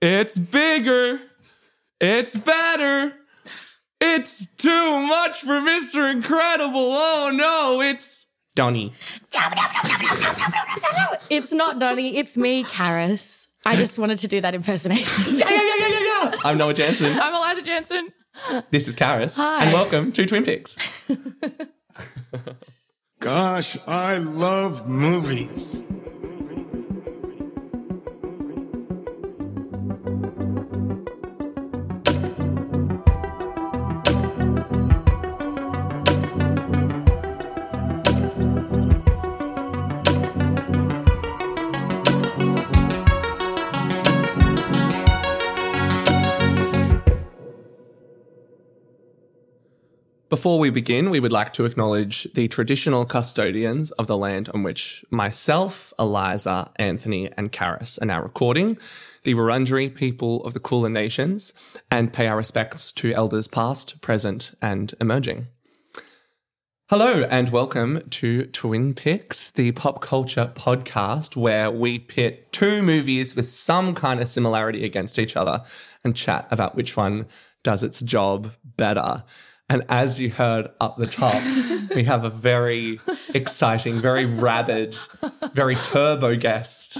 It's bigger. It's better. It's too much for Mr. Incredible. Oh no, it's Donnie. It's not Donnie, it's me, Karis. I just wanted to do that impersonation. Yeah, yeah, yeah, yeah, yeah, yeah. I'm Noah Jansen. I'm Eliza Jansen. This is Karis. Hi. And welcome to Twin Peaks. Gosh, I love movies. Before we begin, we would like to acknowledge the traditional custodians of the land on which myself, Eliza, Anthony, and Karis are now recording, the Wurundjeri people of the Kulin Nations, and pay our respects to elders past, present, and emerging. Hello, and welcome to Twin Picks, the pop culture podcast where we pit two movies with some kind of similarity against each other and chat about which one does its job better. And as you heard up the top, we have a very exciting, very rabid, very turbo guest,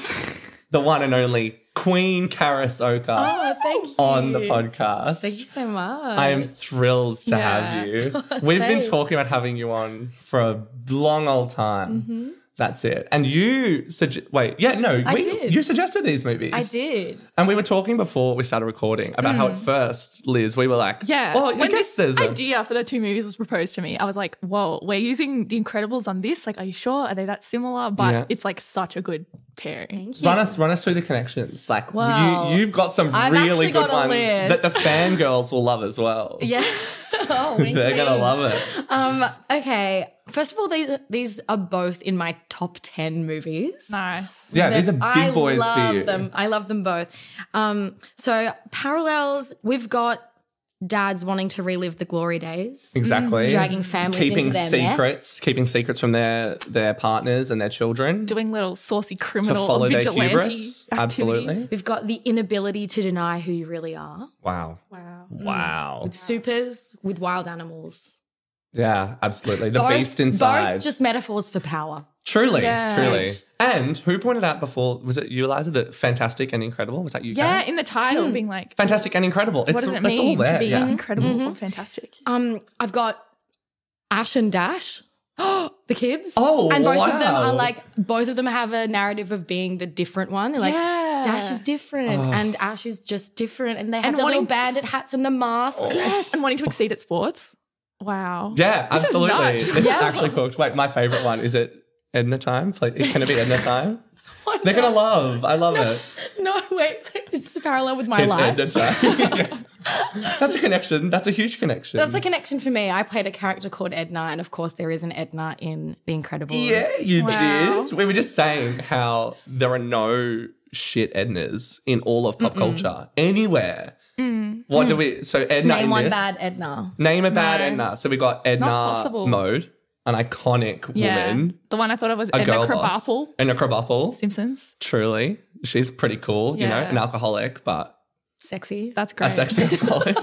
the one and only Queen Karis Oka Oh, thank you. on the podcast. Thank you so much. I am thrilled to Yeah. have you. We've been talking about having you on for a long old time. Mm-hmm. That's it. And you suggest wait, yeah, no, I we, did. you suggested these movies. I did. And we were talking before we started recording about how at first, Liz, we were like, Mm. Yeah. well, I when guess this there's a idea for the two movies was proposed to me, I was like, whoa, we're using The Incredibles on this. Like, are you sure? Are they that similar? But Yeah. it's like such a good pairing. Thank you. Run us, run us through the connections. Like Wow. you, you've got some I've really good got ones list. that the fangirls will love as well. Yeah. oh, wink, They're gonna love it. Um, okay. First of all, these these are both in my top ten movies. Nice. Yeah, these are big I boys love for you. them. I love them both. Um, so parallels. We've got dads wanting to relive the glory days, Exactly. dragging families keeping into their secrets, mess. keeping secrets from their their partners and their children. Doing little saucy to criminal follow their vigilante hubris. activities. Absolutely. We've got the inability to deny who you really are. Wow. Wow. Wow. With supers, with wild animals. Yeah, absolutely. The Both- beast inside. Both just metaphors for power. truly, Yeah. truly. And who pointed out before, was it you, Eliza, that fantastic and incredible? Was that you Yeah, guys? in the title, being like, fantastic and incredible. It's, what does it it's all mean there. to be yeah. incredible or fantastic? Um, I've got Ash and Dash. Oh, the kids. Oh, and both of them are like both of them have a narrative of being the different one. They're like Yeah. Dash is different and Ash is just different, and they have And the little wanting- bandit hats and the masks. Yes, and wanting to exceed at sports. Wow. Yeah, This absolutely. It's Yeah. actually cooked. Wait, my favorite one is it Edna time? Like, Can it be Edna time? They're gonna love. I love it. No, wait, this is a parallel with my It's life. Edna time. That's a connection. That's a huge connection. That's a connection for me. I played a character called Edna, and of course, there is an Edna in The Incredibles. Yeah, you Wow. did. We were just saying how there are no shit Ednas in all of pop culture anywhere. Mm. What do mm. we? So Edna Name in one this, bad Edna. Name a bad No. Edna. So we got Edna. Mode, an iconic Yeah. woman, The one I thought of was a Edna girl boss, Krabappel. Edna Krabappel. Simpsons. Truly, she's pretty cool. You know, an alcoholic, but Sexy. That's great. a sexy alcoholic.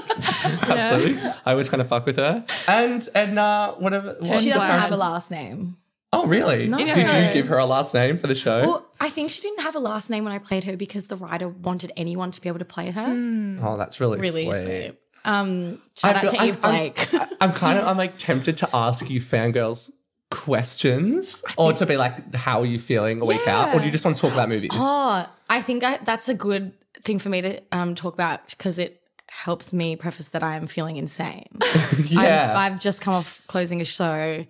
Absolutely, I always kind of fuck with her. And Edna, whatever. what- she doesn't have a last name. Oh, really? No. Did you give her a last name for the show? Well, I think she didn't have a last name when I played her because the writer wanted anyone to be able to play her. oh, that's really, Really sweet. sweet. Um, shout I out feel- to Eve I'm- Blake. I'm, I'm kind of I'm like tempted to ask you fangirls questions or to be like, how are you feeling a week out? Or do you just want to talk about movies? oh, I think I, that's a good thing for me to um, talk about because it helps me preface that I am feeling insane. yeah. I've, I've just come off closing a show.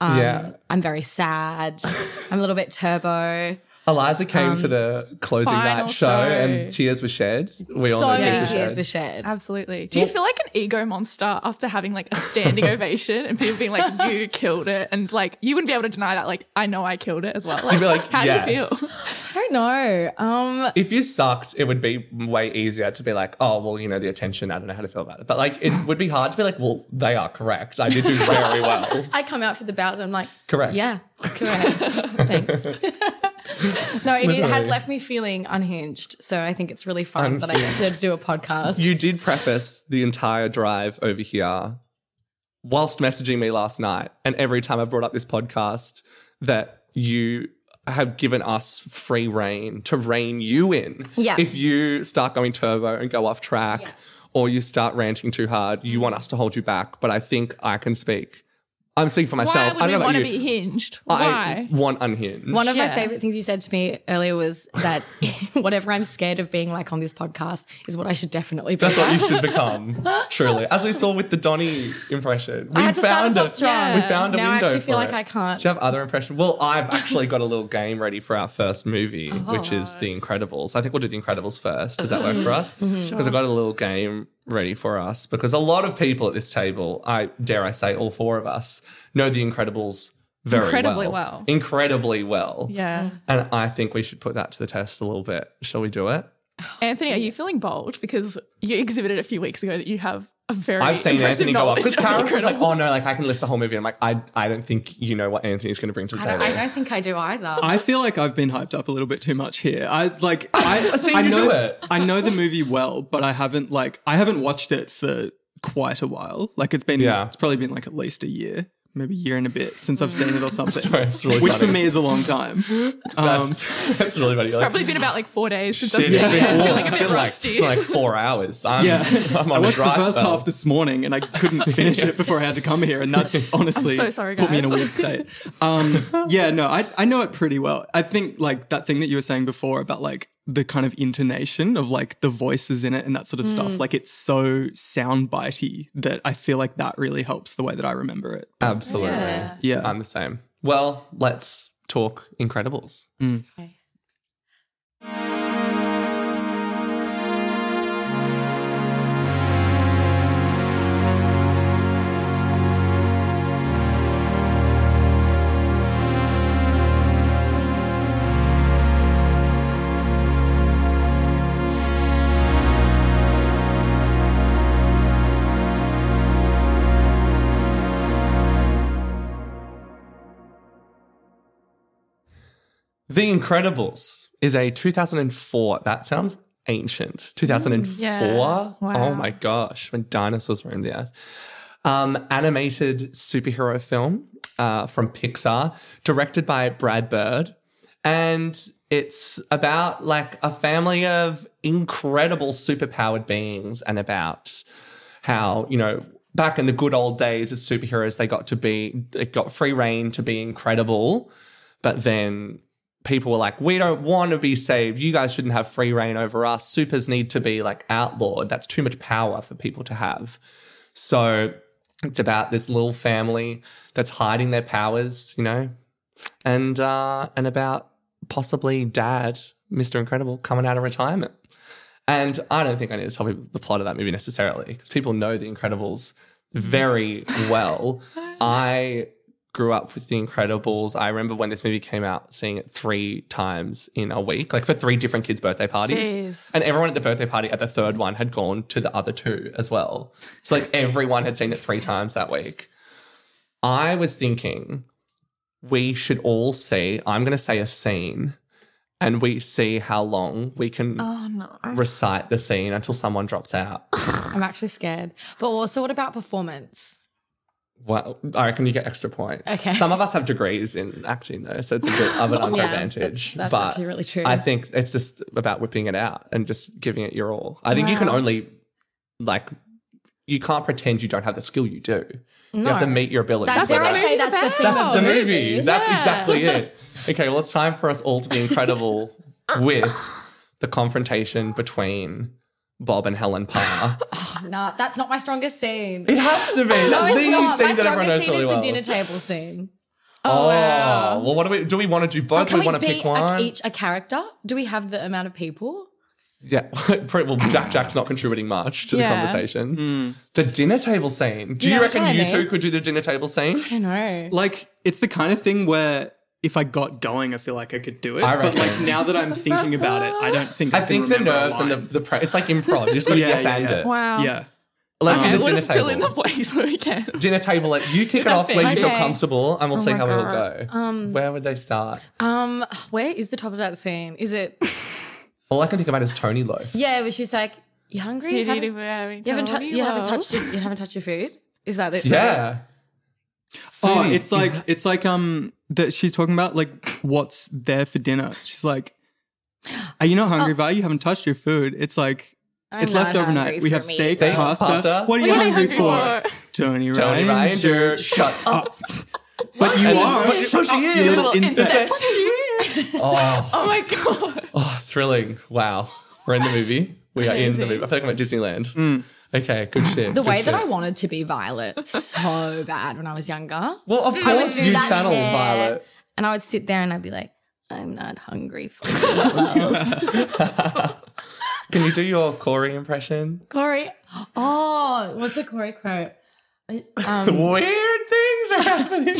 Um, yeah. I'm very sad. I'm a little bit turbo. Eliza came to the closing night show, show. and tears were shed. We all So know many tears, tears were were shed. shed. Absolutely. Do you feel like an ego monster after having like a standing ovation and people being like, you killed it? And like, you wouldn't be able to deny that. Like, I know I killed it as well. Like, You'd be like, how yes. do you feel? I don't know. Um, If you sucked, it would be way easier to be like, oh, well, you know, the attention, I don't know how to feel about it. But like, it would be hard to be like, well, they are correct. I did do very well. I come out for the bows and I'm like, Correct. yeah, correct. Thanks. No, it, it has left me feeling unhinged. So I think it's really fun that I get to do a podcast. You did preface the entire drive over here whilst messaging me last night, and every time I've brought up this podcast, that you have given us free reign to rein you in. Yeah. If you start going turbo and go off track, or you start ranting too hard, you want us to hold you back. But I think I can speak. I'm speaking for myself. Why I would don't we know about want to be hinged? I Why? want unhinged. One of my Yeah. favorite things you said to me earlier was that whatever I'm scared of being like on this podcast is what I should definitely be. That's what you should become, truly. As we saw with the Donny impression, we I had to start us found off a, strong. we found a Now I window actually feel for like it. I can't. Do you have other impressions? Well, I've actually got a little game ready for our first movie, Oh, which is The Incredibles. I think we'll do The Incredibles first. Does that work for us? Mm-hmm. Because I've got a little game ready for us. Because a lot of people at this table, I dare I say, all four of us, know The Incredibles very Incredibly well. well. Incredibly well. yeah. And I think we should put that to the test a little bit. Shall we do it? Anthony, are you feeling bold? Because you exhibited a few weeks ago that you have a very I've seen Anthony go up because of Karen was like, "Oh no, like I can list the whole movie." I'm like, "I, I don't think you know what Anthony's going to bring to the I table." don't, I don't think I do either. I feel like I've been hyped up a little bit too much here. I like I, I've I know do it. I know the movie well, but I haven't like I haven't watched it for quite a while. Like it's been Yeah. it's probably been like at least a year, maybe a year and a bit since I've seen it or something. Sorry, it's really Which funny. for me is a long time. Um, that's, that's really funny. It's probably been about like four days since I've seen it. been, I'm oh, feeling a bit been like, rusty. it's been like four hours. I'm, yeah, I'm I on a watched the dry first spell. half this morning and I couldn't finish it before I had to come here, and that's honestly so sorry, put me in a weird state. Um, yeah, no, I I know it pretty well. I think like that thing that you were saying before about like the kind of intonation of like the voices in it and that sort of mm. stuff. Like it's so soundbitey that I feel like that really helps the way that I remember it. Absolutely. Yeah. Yeah. I'm the same. Well, let's talk Incredibles. Mm. The Incredibles is a 2004. That sounds ancient. 2004. yeah. Oh my gosh, when dinosaurs roamed the earth. Um, animated superhero film uh, from Pixar, directed by Brad Bird, and it's about like a family of incredible superpowered beings, and about how you know back in the good old days of superheroes, they got to be they got free reign to be incredible, but then people were like, we don't want to be saved. You guys shouldn't have free reign over us. Supers need to be like outlawed. That's too much power for people to have. So it's about this little family that's hiding their powers, you know, and uh, and about possibly dad, Mr. Incredible, coming out of retirement. And I don't think I need to tell people the plot of that movie necessarily because people know The Incredibles very well. I grew up with The Incredibles. I remember when this movie came out, seeing it three times in a week, like for three different kids' birthday parties. Jeez. And everyone at the birthday party at the third one had gone to the other two as well. So like everyone had seen it three times that week. I was thinking we should all see, I'm going to say a scene, and we see how long we can Oh no. recite the scene until someone drops out. I'm actually scared. But also, what about performance? Well, I reckon you get extra points. Okay. Some of us have degrees in acting, though, so it's a bit of an unfair Yeah, advantage. that's- that's but actually really true. I think it's just about whipping it out and just giving it your all. I think you can only, like, you can't pretend you don't have the skill you do. No. You have to meet your abilities. That's, with what I say. That's the about. thing. That's of the movie. That's Yeah. exactly it. Okay, well, it's time for us all to be incredible with the confrontation between Bob and Helen Parr. Oh, nah, that's not my strongest scene. it has to be. No, it's not. scene My that everyone strongest knows scene really is well. the dinner table scene. Oh, oh, wow. well, what do we do? We want to do both. Can we we, want to be pick a- one. each a character? Do we have the amount of people? Yeah, well, Jack Jack's not contributing much to the Yeah. conversation. Hmm. The dinner table scene. Do You you, know which reckon you two could do the dinner table scene? I don't know. Like it's the kind of thing where if I got going, I feel like I could do it. I but like now that I'm thinking about it, I don't think I, I can think the nerves and the, the pre- it's like improv. You just got to Yeah, yes yeah, and yeah. it. Wow. Yeah. Let's Okay, do the we'll dinner just fill in table. the blanks when we can. dinner table. It. You kick it off where you feel Okay. comfortable, and we'll see my how it'll God. go. where would they start? Um, where is the top of that scene? Is it? All I can think about is Tony Loaf. Yeah, where she's like, "You hungry? You haven't, you haven't, tou- you haven't touched your, you haven't touched your food." Is that it? Yeah. Oh, it's like it's like um that she's talking about like what's there for dinner. She's like, "Are you not hungry, Vi? You haven't touched your food." It's like I'm it's not left overnight. We have me, steak, though. pasta. Pasta? What are you What are you hungry, hungry for? Tony Tony Rydinger. Ranger, shut up. But you are. But she You is. little Little insect. Oh, Oh my god. oh, thrilling! Wow, we're in the movie. We are in the movie. I feel like I'm at Disneyland. Okay, good shit. The good way that. I wanted to be Violet so bad when I was younger. Well, of course you channel hair, Violet. and I would sit there and I'd be like, "I'm not hungry for love." Can you do your Kari impression? Kari. Oh, what's a Kari quote? Um, Weird things are happening.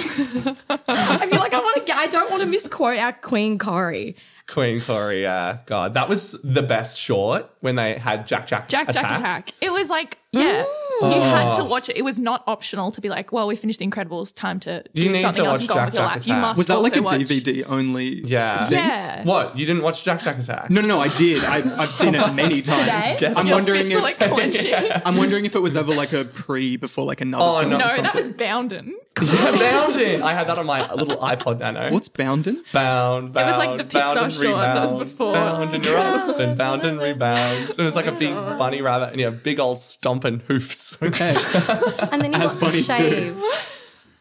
I feel like I want to. get I don't want to misquote our Queen Kari. Queen Kari, yeah, God, that was the best short when they had Jack Jack Jack attack. Jack Jack Attack. It was like, yeah. You mm. had to oh. watch it. It was not optional to be like, well, we finished The Incredibles, time to You do need something to else watch and go on Jack with your Jack life. You Attack. must Was that like a watch- DVD only? Yeah. thing? Yeah. What? You didn't watch Jack Jack Attack? No, no, no. I did. I, I've seen it many times. Today? I'm Your wondering fists if are like clenching. I'm wondering if it was ever like a pre before like another Oh, film no. or No, something. that was Boundin'. Yeah, Boundin'. I had that on my little iPod Nano. What's Boundin'? Bound, bound, It was like the Pixar and short that was rebound, before. Bound and you're up and bound and rebound. It was like a big bunny rabbit and yeah, big old stomping hoofs. Okay. And then he As got bunnies do. shaved.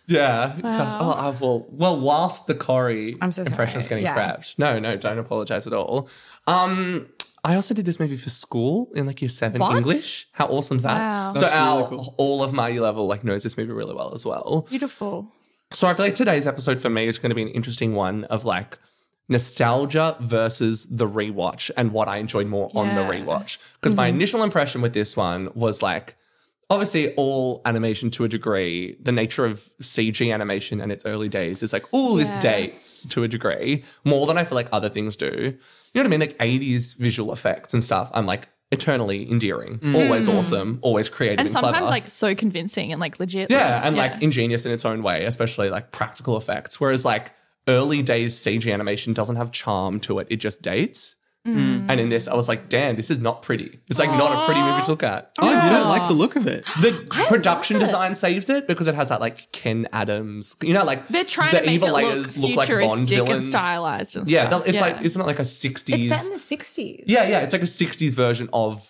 Yeah. because- Oh, I will. Well, whilst the Kari I'm so impression is getting Yeah. crapped. No, no, don't apologize at all. Um, I also did this movie for school in like year seven What? English. How awesome is that? Wow. So That's our really cool. all of my year level like knows this movie really well as well. Beautiful. So I feel like today's episode for me is going to be an interesting one of like nostalgia versus the rewatch and what I enjoyed more on the rewatch. Because my mm-hmm. initial impression with this one was like, obviously, all animation to a degree, the nature of CG animation and its early days is like, oh, this Yeah. dates to a degree more than I feel like other things do. You know what I mean? Like 80s visual effects and stuff. I'm like eternally endearing, mm. always awesome, always creative And and, sometimes clever. like so convincing and like legit. Yeah, and like ingenious in its own way, especially like practical effects. Whereas like early days CG animation doesn't have charm to it; it just dates. Mm. And in this, I was like, "Damn, this is not pretty. It's like not a pretty movie to look at." Oh, you don't like the look of it? The production design saves it because it has that like Ken Adams, you know, like They're trying the to make evil it look layers look like Bond futuristic and stylized and Yeah, stuff. it's yeah. like it's not like a sixties. It's set in the 60s. Yeah, yeah, it's like a 60s version of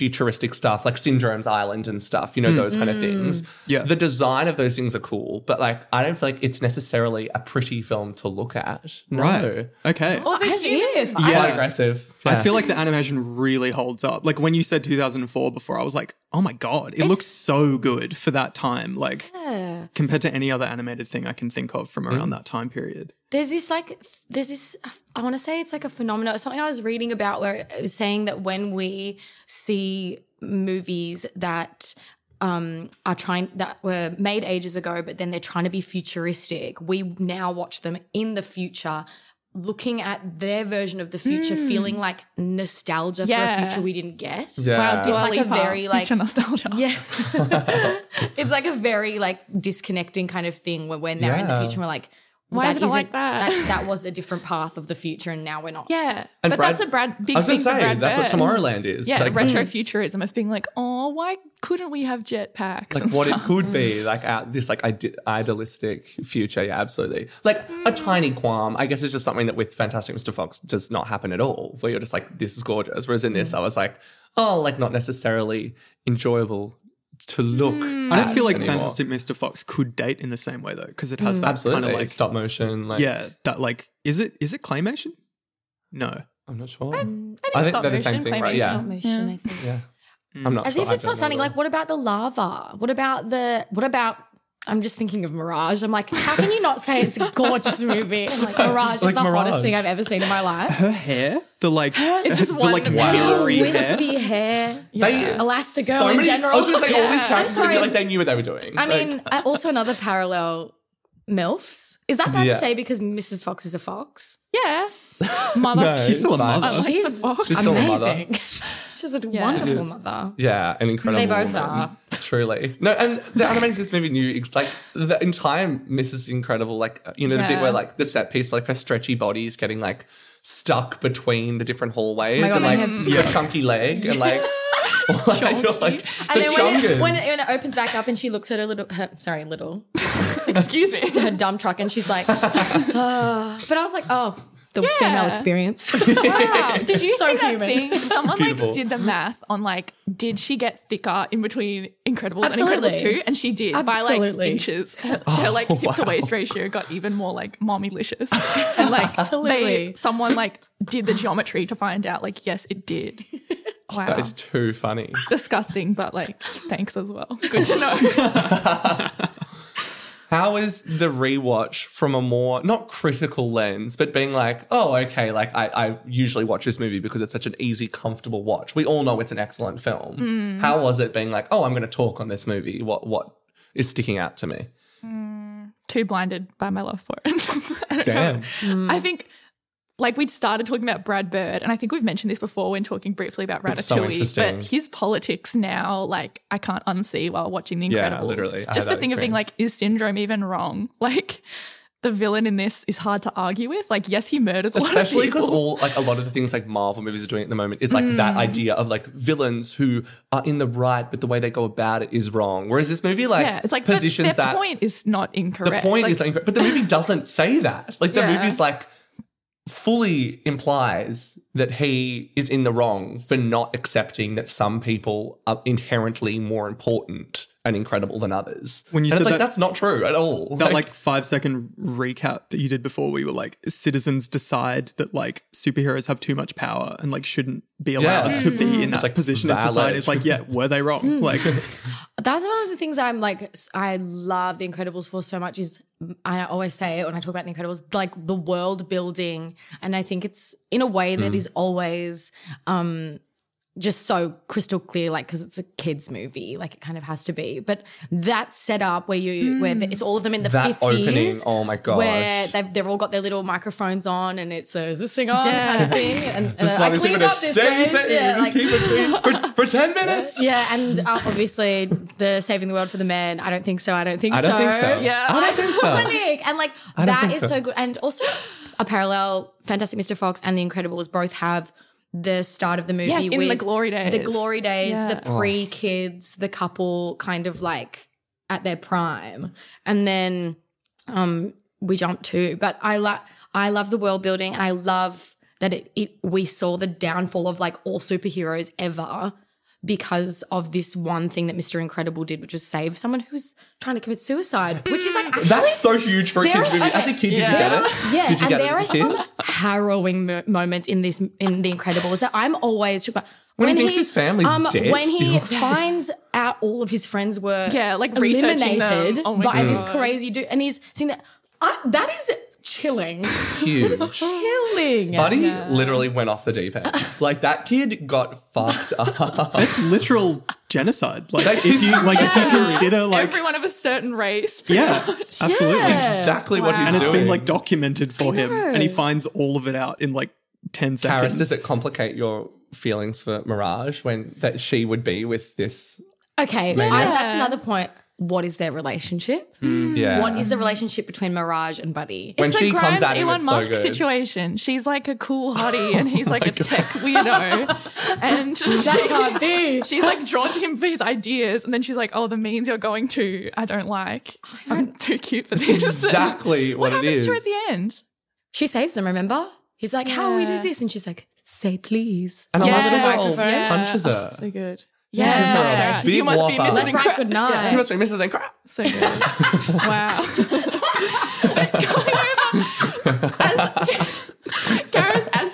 futuristic stuff, like Syndrome's Island and stuff, you know, those kind of mm. things. Yeah. The design of those things are cool, but like, I don't feel like it's necessarily a pretty film to look at. No. Right. Okay. Or the As human- if. Quite Yeah. aggressive. I feel like the animation really holds up. Like when you said 2004 before, I was like, oh my God, it looks so good for that time. Like Yeah. compared to any other animated thing I can think of from mm. around that time period. There's this like, there's this, I want to say it's like a phenomenon, it's something I was reading about where it was saying that when we see movies that um, are trying, that were made ages ago, but then they're trying to be futuristic, we now watch them in the future. Looking at their version of the future, feeling like nostalgia for a future we didn't get. Yeah. Wow, It's like a very, like- future nostalgia. Yeah. it's like a very like disconnecting kind of thing where we're now in the future and we're like, Why that isn't it like isn't- that? that? was a different path of the future and now we're not. Yeah, And but Brad- that's a Brad big I was thing going to say, Brad that's what Tomorrowland is. Yeah, like, retrofuturism of being like, oh, why couldn't we have jetpacks? like and what it could be, like uh, this like ide- idealistic future. Yeah, absolutely. Like a tiny qualm. I guess it's just something that with Fantastic Mr. Fox does not happen at all. Where you're just like, this is gorgeous. Whereas in this, I was like, oh, like not necessarily enjoyable to look. Mm. I don't feel like anymore. Fantastic Mr. Fox could date in the same way though, because it has mm. that Absolutely, kind of like like stop motion. Like, yeah, that like is it is it claymation? No. I'm not sure. I I think think they're the same thing, right? Yeah. Stop motion, I think. yeah. Mm. I'm not As sure. if it's don't not stunning. Like, what about the lava? What about the what about I'm just thinking of Mirage. I'm like, how can you not say it's a gorgeous movie? I'm like, Mirage Like is the hottest thing I've ever seen in my life. Her hair, the like It's just the one like wiry hair. Wispy hair. They- Elastigirl so in many, general. I was going to say all these Yeah. characters. I'm I feel sorry. like they knew what they were doing. I Like, mean, also another parallel MILFs. Is that bad Yeah. to say because Mrs. Fox is a fox? Yeah, mother. No, She's still a mother. Oh, like the She's fox. She's still a mother. Amazing. She's a wonderful Yes. mother. Yeah, an incredible. They both woman. are. Truly. No, and the other thing is this movie knew ex- like the entire Mrs. Incredible, like you know, the bit where like the set piece, like her stretchy body is getting like stuck between the different hallways Oh God, and like and the chunky leg and like, like, you're like the And then when it, when, it, when it opens back up and she looks at her little, her, sorry, little, Excuse me. her dump truck and she's like, "Ah." but I was like, oh, the Yeah. female experience. Wow. Did you So see that human. thing? Someone Beautiful. like did the math on like, did she get thicker in between Incredibles Absolutely. and Incredibles 2? And she did by like inches. Her, her like oh, hip to waist ratio got even more like mommylicious. And like Absolutely. they someone like did the geometry to find out like, yes, it did. Wow. that is too funny. Disgusting, but like thanks as well. Good to know. How is the rewatch from a more not critical lens, but being like, oh, okay, like I, I usually watch this movie because it's such an easy, comfortable watch. We all know it's an excellent film. Hmm. How was it being like, oh, I'm going to talk on this movie? What what is sticking out to me? Too blinded by my love for it. I. Damn. I think like we'd started talking about Brad Bird, and I think we've mentioned this before when talking briefly about It's so Ratatouille. but his politics now, like I can't unsee while watching The Incredibles. Yeah, literally. Just the that thing of being like, is Syndrome even wrong? Like the villain in this is hard to argue with. Like, yes, he murders a Especially lot of because all like a lot of the things like Marvel movies are doing at the moment is like Hmm. that idea of like villains who are in the right, but the way they go about it is wrong. Whereas this movie like yeah, it's like positions their that point is not incorrect. the point Like, is incorrect, but the movie doesn't say that. Like the Yeah. movie's like fully implies that he is in the wrong for not accepting that some people are inherently more important and incredible than others. When you and it's said like that- that's not true at all. That like five second recap that you did before, where you were like, citizens decide that like superheroes have too much power and like shouldn't be allowed Yeah. to be in mm. that like position in valid. society. It's like, yeah, were they wrong? Mm. Like, That's one of the things I'm like, I love The Incredibles for so much is mm, I always say it when I talk about The Incredibles, like the world building. And I think it's in a way that is always um, just so crystal clear, like, because it's a kid's movie, like it kind of has to be. But that setup where you, where the, it's all of them in the 50s. oh my gosh. Where they've, they've all got their little microphones on and it's a, is this thing on Yeah. kind of thing. And, and Just I cleaned up this stay place. Yeah, like, keep it clean for, for 10 minutes. yeah, and uh, obviously the saving the world for the men. I don't think so. I don't think I don't so. think so. Yeah. I don't think so. Iconic. And like don't that think so. so. good. And also a parallel, Fantastic Mr. Fox and The Incredibles both have the start of the movie Yes, in the glory days. The glory days, Yeah. the pre kids, the couple kind of like at their prime. And then um we jump to, but I like I love the world building and I love that it, it we saw the downfall of like all superheroes ever because of this one thing that Mr. Incredible did, which was save someone who's trying to commit suicide, which is like actually That's so huge for a There- kid's movie. As a okay. kid, did you get it? yeah, Did you and get there it are as a kid? some harrowing mo- moments in this in The Incredibles that I'm always shook by. When he thinks his family's um, dead. When he finds out all of his friends were Yeah, like researching them. eliminated Oh my by this crazy dude, and he's seeing that. I, that is chilling. Huge. chilling. Buddy literally went off the deep end. Like that kid got fucked up. it's literal genocide. Like, if you like, if you consider like, Everyone of a certain race. yeah, much. absolutely. exactly what he's doing. And it's been like documented for him, and he finds all of it out in like ten Karis, seconds. does it complicate your feelings for Mirage when that she would be with this? Okay, I, that's another point. What is their relationship? Hmm. Yeah. What is the relationship between Mirage and Buddy? when it's she a comes Grimes at him, Elon it's so Musk good. situation. She's like a cool hottie and he's oh like a tech weirdo. And that can't be. she's like drawn to him for his ideas. And then she's like, oh, the means you're going to, I don't like. I'm too cute for this. Exactly what, what it happens to her at the end? She saves them, remember? He's like, how we do this? And she's like, say please. and I love it Yeah. how Yeah. punches her. So good. Yeah. Yeah. Big You must be. Mrs. Let's write Incre- good night. Yeah. You must be Mrs. Incredible. So good. wow. but going over as Karis, as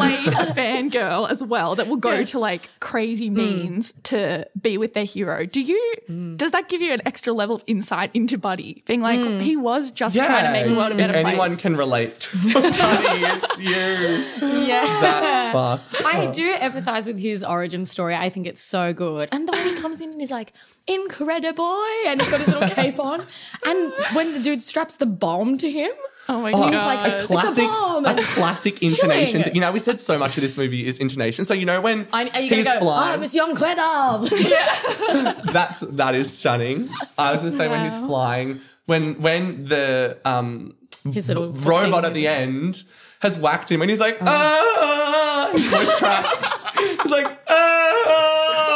someone that's played a fangirl as well, that will go to like crazy mm. means to be with their hero. Do you mm. does that give you an extra level of insight into Buddy? Being like, mm. he was just trying to make the world a better if anyone place. can relate to Buddy, it's you. Yeah. That's fucked. I do empathize with his origin story. I think it's so good. And the way he comes in and he's like, incredible, boy, and he's got his little cape on. And when the dude straps the bomb to him, Oh my Oh, god. He's like, a It's a bomb. a classic intonation. Chilling. You know, we said so much of this movie is intonation. So you know when I, are you gonna he's go? flying, I'm Miss Young Claire that's that is stunning. I was gonna say when he's flying, when when the um His little robot at the end has whacked him and he's like, ah, his voice cracks. he's like, ah.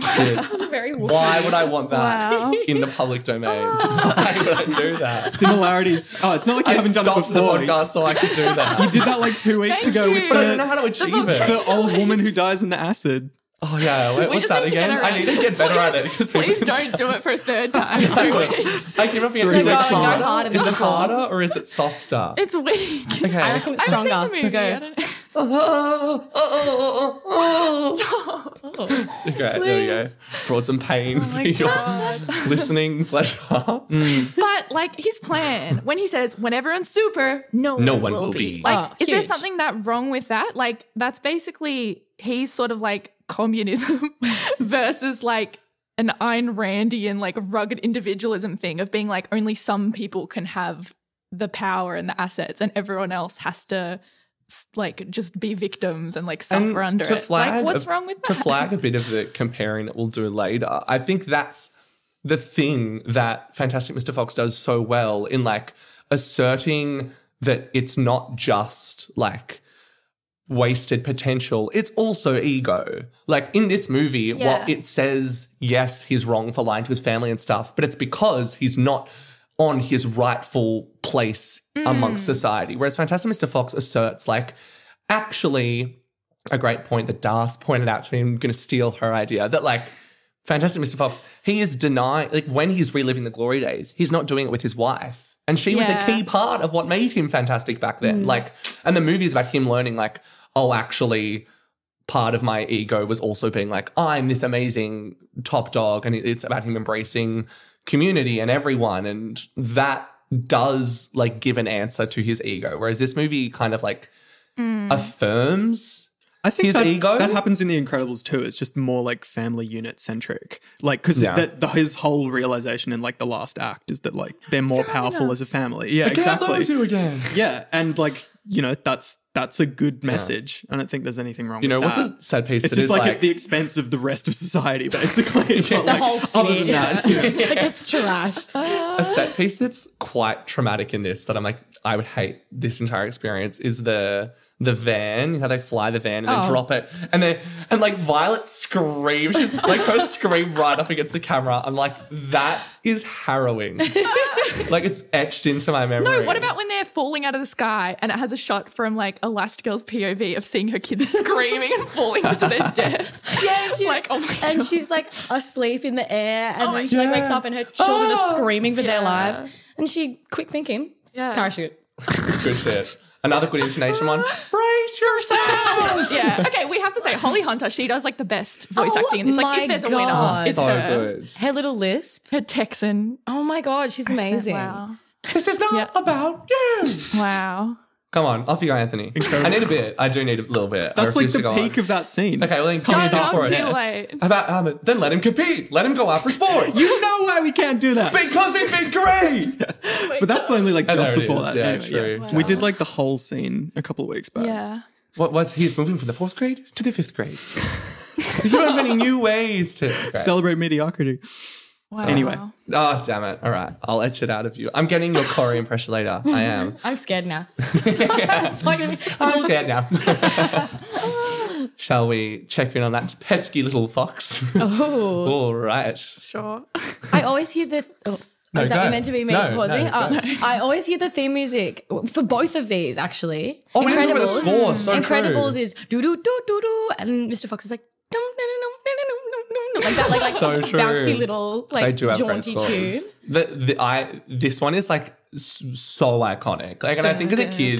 Shit. It's very Why would I want that Wow. in the public domain? Why would I do that? Similarities. Oh, it's not like you I haven't done it stopped the before. podcast so I could do that. You did that like two weeks Thank ago you. with but I don't know the, how to achieve it. the old woman who dies in the acid. Oh yeah, what- we what's just that need to again? get. I need to get better at it. Please, 'cause please haven't don't do it for a third time I three will. weeks. I keep on forgetting. Three Is it harder? Harder Is it harder or is it softer? It's weak. Okay. I reckon it's I haven't seen the movie. Go. I don't know. Oh, oh, oh, Stop. Okay, there we go. Please. Brought some pain Oh for your listening pleasure. Mm. But like his plan, when he says, "When everyone's super, no, No one one will will be." be. Like, Oh, is there something that wrong with that? Like, that's basically he's sort of like communism versus like an Ayn Randian like rugged individualism thing of being like only some people can have the power and the assets, and everyone else has to like just be victims and like suffer And under to it. flag like, what's wrong with to flag a bit of the comparing that we'll do later i think that's the thing that fantastic mr fox does so well in like asserting that it's not just like wasted potential it's also ego like in this movie Yeah. what it says yes he's wrong for lying to his family and stuff but it's because he's not on his rightful place mm. amongst society whereas fantastic mr fox asserts like actually a great point that Das pointed out to me. I'm going to steal her idea that like Fantastic Mr. Fox, he is denying like when he's reliving the glory days, he's not doing it with his wife. And she was a key part of what made him fantastic back then. Mm. Like, and the movie is about him learning, like, oh, actually, part of my ego was also being like, I'm this amazing top dog. And it's about him embracing community and everyone. And that does like give an answer to his ego. Whereas this movie kind of like mm. affirms I think His that, ego? that happens in The Incredibles too. It's just more like family unit centric. Like, because Yeah. that the, his whole realization in like the last act is that like they're more powerful as a family. Yeah, I exactly. lose you again. Yeah, and like you know that's that's a good message. I don't think there's anything wrong. You know, what's that. a sad piece It's that just is like, like, at the expense of the rest of society, basically. But, The like, whole other than city. that, you know, like it's trashed. a set piece that's quite traumatic in this that I'm like, I would hate this entire experience is the the van, how they fly the van and then Oh. drop it. And then and like Violet screams. She's like her scream right up against the camera. I'm like, that is harrowing. like it's etched into my memory. No, what about when they're falling out of the sky and it has a shot from like Elastigirl's POV of seeing her kids screaming and falling to their death? Yeah, and she, Like, oh my and God. she's like asleep in the air, and oh my then she like wakes up and her children Oh. are screaming for their lives, and she quick thinking, Yeah. parachute. good shit? Another good intonation one. Brace yourselves. Yeah. Okay, we have to say Holly Hunter, she does like the best voice Oh acting in this. Like my if there's a God. winner, it's so her. good. Her little lisp. Her Texan. Oh my god, she's amazing. Wow. This is not Yeah. about you. Wow. Come on, off you go, Anthony. I need a bit. I do need a little bit. That's like the peak on. of that scene. Okay, well then come No, stop for it. too late. About um, then let him compete. Let him go after sports. You know why we can't do that. because it'd be great. But that's only like Oh, just before is. that. Yeah, anyway, true. We did like the whole scene a couple of weeks back. Yeah. What was he's moving from the fourth grade to the fifth grade? you Do you have any new ways to okay. Celebrate mediocrity. Wow. Anyway. Oh ah, damn it! All right, I'll etch it out of you. I'm getting your Kari impression later. I am. I'm scared now. I'm scared now. Shall we check in on that pesky little fox? Oh. All right. Sure. I always hear the. Oh, No, is that meant to be me No, pausing? no, oh. I always hear the theme music for both of these, actually. Oh, we didn't the score, so Incredibles true. is do do do do do, and Mr. Fox is like dum, dum, dum, dum, dum, dum, dum, dum, like that, like like So true. bouncy little like they do have great jaunty scores. tune. The, the, I, this one is like so iconic. Like, and I think as a kid,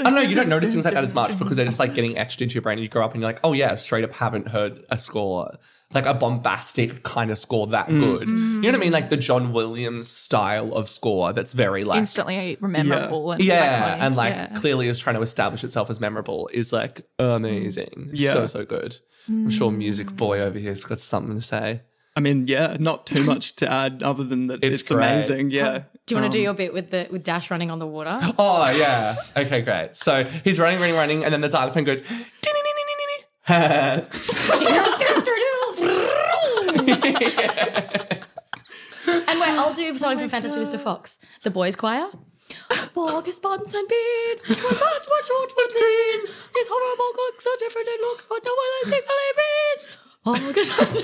I don't know, you don't notice things like that as much because they're just like getting etched into your brain. And you grow up and you're like, oh yeah, straight up haven't heard a score, like a bombastic kind of score that mm. good. You know what I mean? Mm. Like the John Williams style of score that's very like. Instantly memorable and yeah, and like yeah. clearly is trying to establish itself as memorable is like amazing. Mm. Yeah. So, so good. I'm sure Music Boy over here's got something to say. I mean, yeah, not too much to add other than that It's it's, amazing. Yeah. Do you want to do um, your bit with the with Dash running on the water? Oh yeah. Okay, great. So he's running, running, running, and then the xylophone goes. And wait, I'll do something from oh Fantastic Mr. Fox. The boys' choir. Bogus buns and bean. My friends were short but lean. These horrible cooks are different in looks, but no one is equally mean. Bogus buns.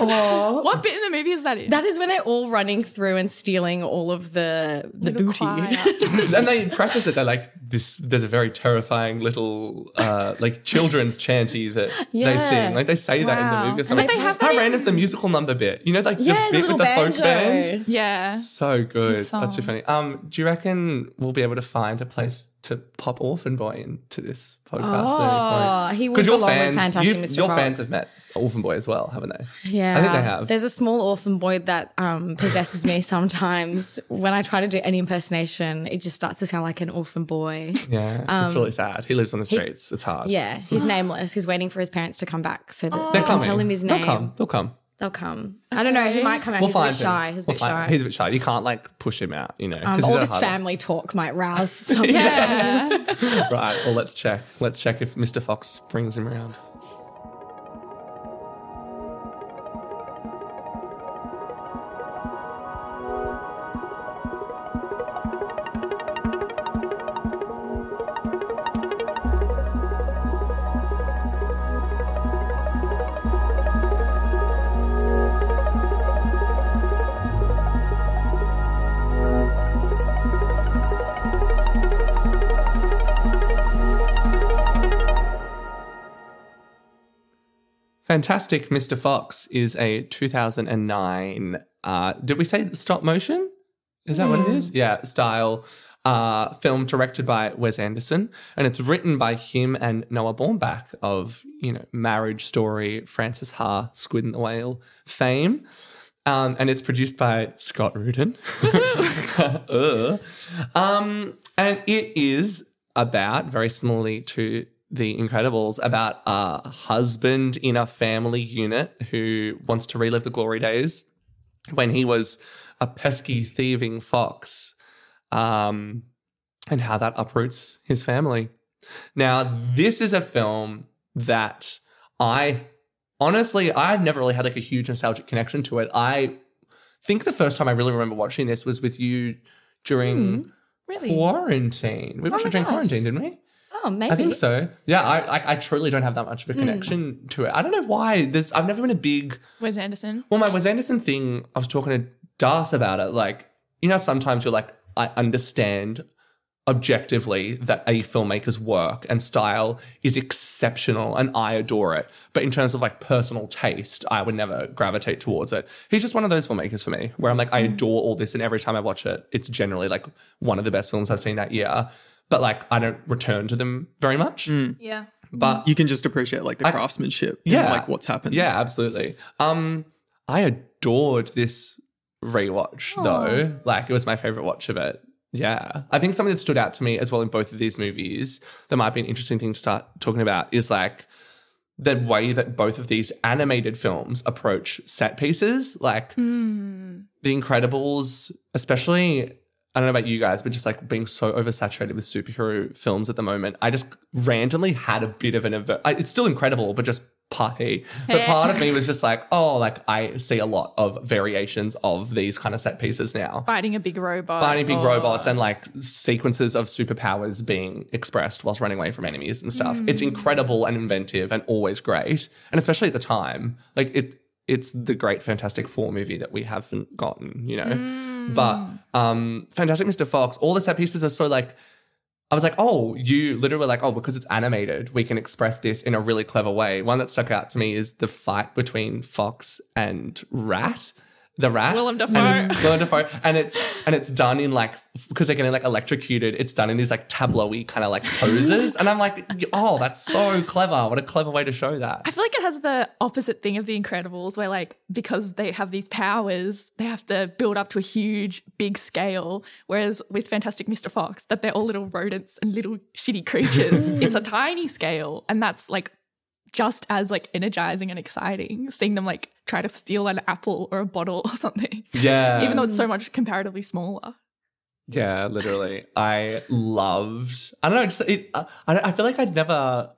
What bit in the movie is that in? that is when they're all running through and stealing all of the the Little booty. choir. and they preface it. They're like, "This." There's a very terrifying little, uh, like children's chanty that they sing. Like they say that in the movie. Or And something. they have How that in- random is the musical number bit? You know, like Yeah, the the bit little with the folk band. Yeah. So good. That's too song. funny. Um, do you reckon we'll be able to find a place to pop Orphan Boy into this podcast? Oh, he would Because your with fans, Fantastic Mr. your Fox. fans have met Orphan Boy as well, haven't they? Yeah, I think they have. There's a small orphan boy that um, possesses me sometimes. When I try to do any impersonation, it just starts to sound like an orphan boy. Yeah, it's really sad. He lives on the streets. it's hard. Um, Yeah, he's nameless. He's waiting for his parents to come back so that They're they can coming. tell him his name. They'll come. They'll come. They'll come. I don't know. He might come out. We'll he's a bit shy. He's a bit shy. He's a bit shy. You can't like push him out, you know. um, all this family talk might rouse some. Yeah. Right. Well, let's check. Let's check if Mr. Fox brings him around. Fantastic Mr. Fox is a 2009. Uh, did we say stop motion? Is that what it is? Yeah, style uh, film directed by Wes Anderson, and it's written by him and Noah Baumbach of you know Marriage Story, Frances Ha, Squid and the Whale fame. Um, and it's produced by Scott Rudin. Ugh. um, and it is about, very similarly to The Incredibles, about a husband in a family unit who wants to relive the glory days when he was a pesky, thieving fox, um, and how that uproots his family. Now, this is a film that I honestly, I've never really had like a huge nostalgic connection to it. I think the first time I really remember watching this was with you during Really? quarantine. We watched my it during gosh. quarantine, didn't we? Oh, maybe. I think so. Yeah, I, I I truly don't have that much of a hmm. connection to it. I don't know why. There's I've never been a big Wes Anderson. well, my Wes Anderson thing, I was talking to Das about it. Like, you know, sometimes you're like, I understand objectively that a filmmaker's work and style is exceptional and I adore it. But in terms of like personal taste, I would never gravitate towards it. He's just one of those filmmakers for me where I'm like, I hmm. adore all this. And every time I watch it, it's generally like one of the best films I've seen that year. But like, I don't return to them very much. Yeah. But You can just appreciate like the craftsmanship. and, Yeah. like what's happened. Yeah, absolutely. Um, I adored this rewatch though. Like it was my favorite watch of it. Yeah. I think something that stood out to me as well in both of these movies that might be an interesting thing to start talking about is like the way that both of these animated films approach set pieces. Like The Incredibles, especially I don't know about you guys, but just like being so oversaturated with superhero films at the moment, I just randomly had a bit of an aver- I- It's still incredible, but just party. But part of me was just like, oh, like I see a lot of variations of these kind of set pieces now. Fighting a big robot. Fighting big or- robots and like sequences of superpowers being expressed whilst running away from enemies and stuff. It's mm. incredible and inventive and always great. And especially at the time, like it it's the great Fantastic Four movie that we haven't gotten, you know. Mm. But um Fantastic Mr. Fox, all the set pieces are so like I was like, oh, you literally like, oh, because it's animated, we can express this in a really clever way. One that stuck out to me is the fight between Fox and Rat. The rat, Willem and Dafoe. it's Willem Dafoe, and it's and it's done in like because they're getting like electrocuted. It's done in these like tableau-y kind of like poses, and I'm like, oh, that's so clever! What a clever way to show that. I feel like it has the opposite thing of The Incredibles, where like because they have these powers, they have to build up to a huge, big scale. Whereas with Fantastic Mr. Fox, that they're all little rodents and little shitty creatures. it's a tiny scale, and that's like just as like energizing and exciting seeing them like try to steal an apple or a bottle or something, Yeah. even though it's so much comparatively smaller. Yeah, literally. I loved. I don't know. Just it. Uh, I, I feel like I'd never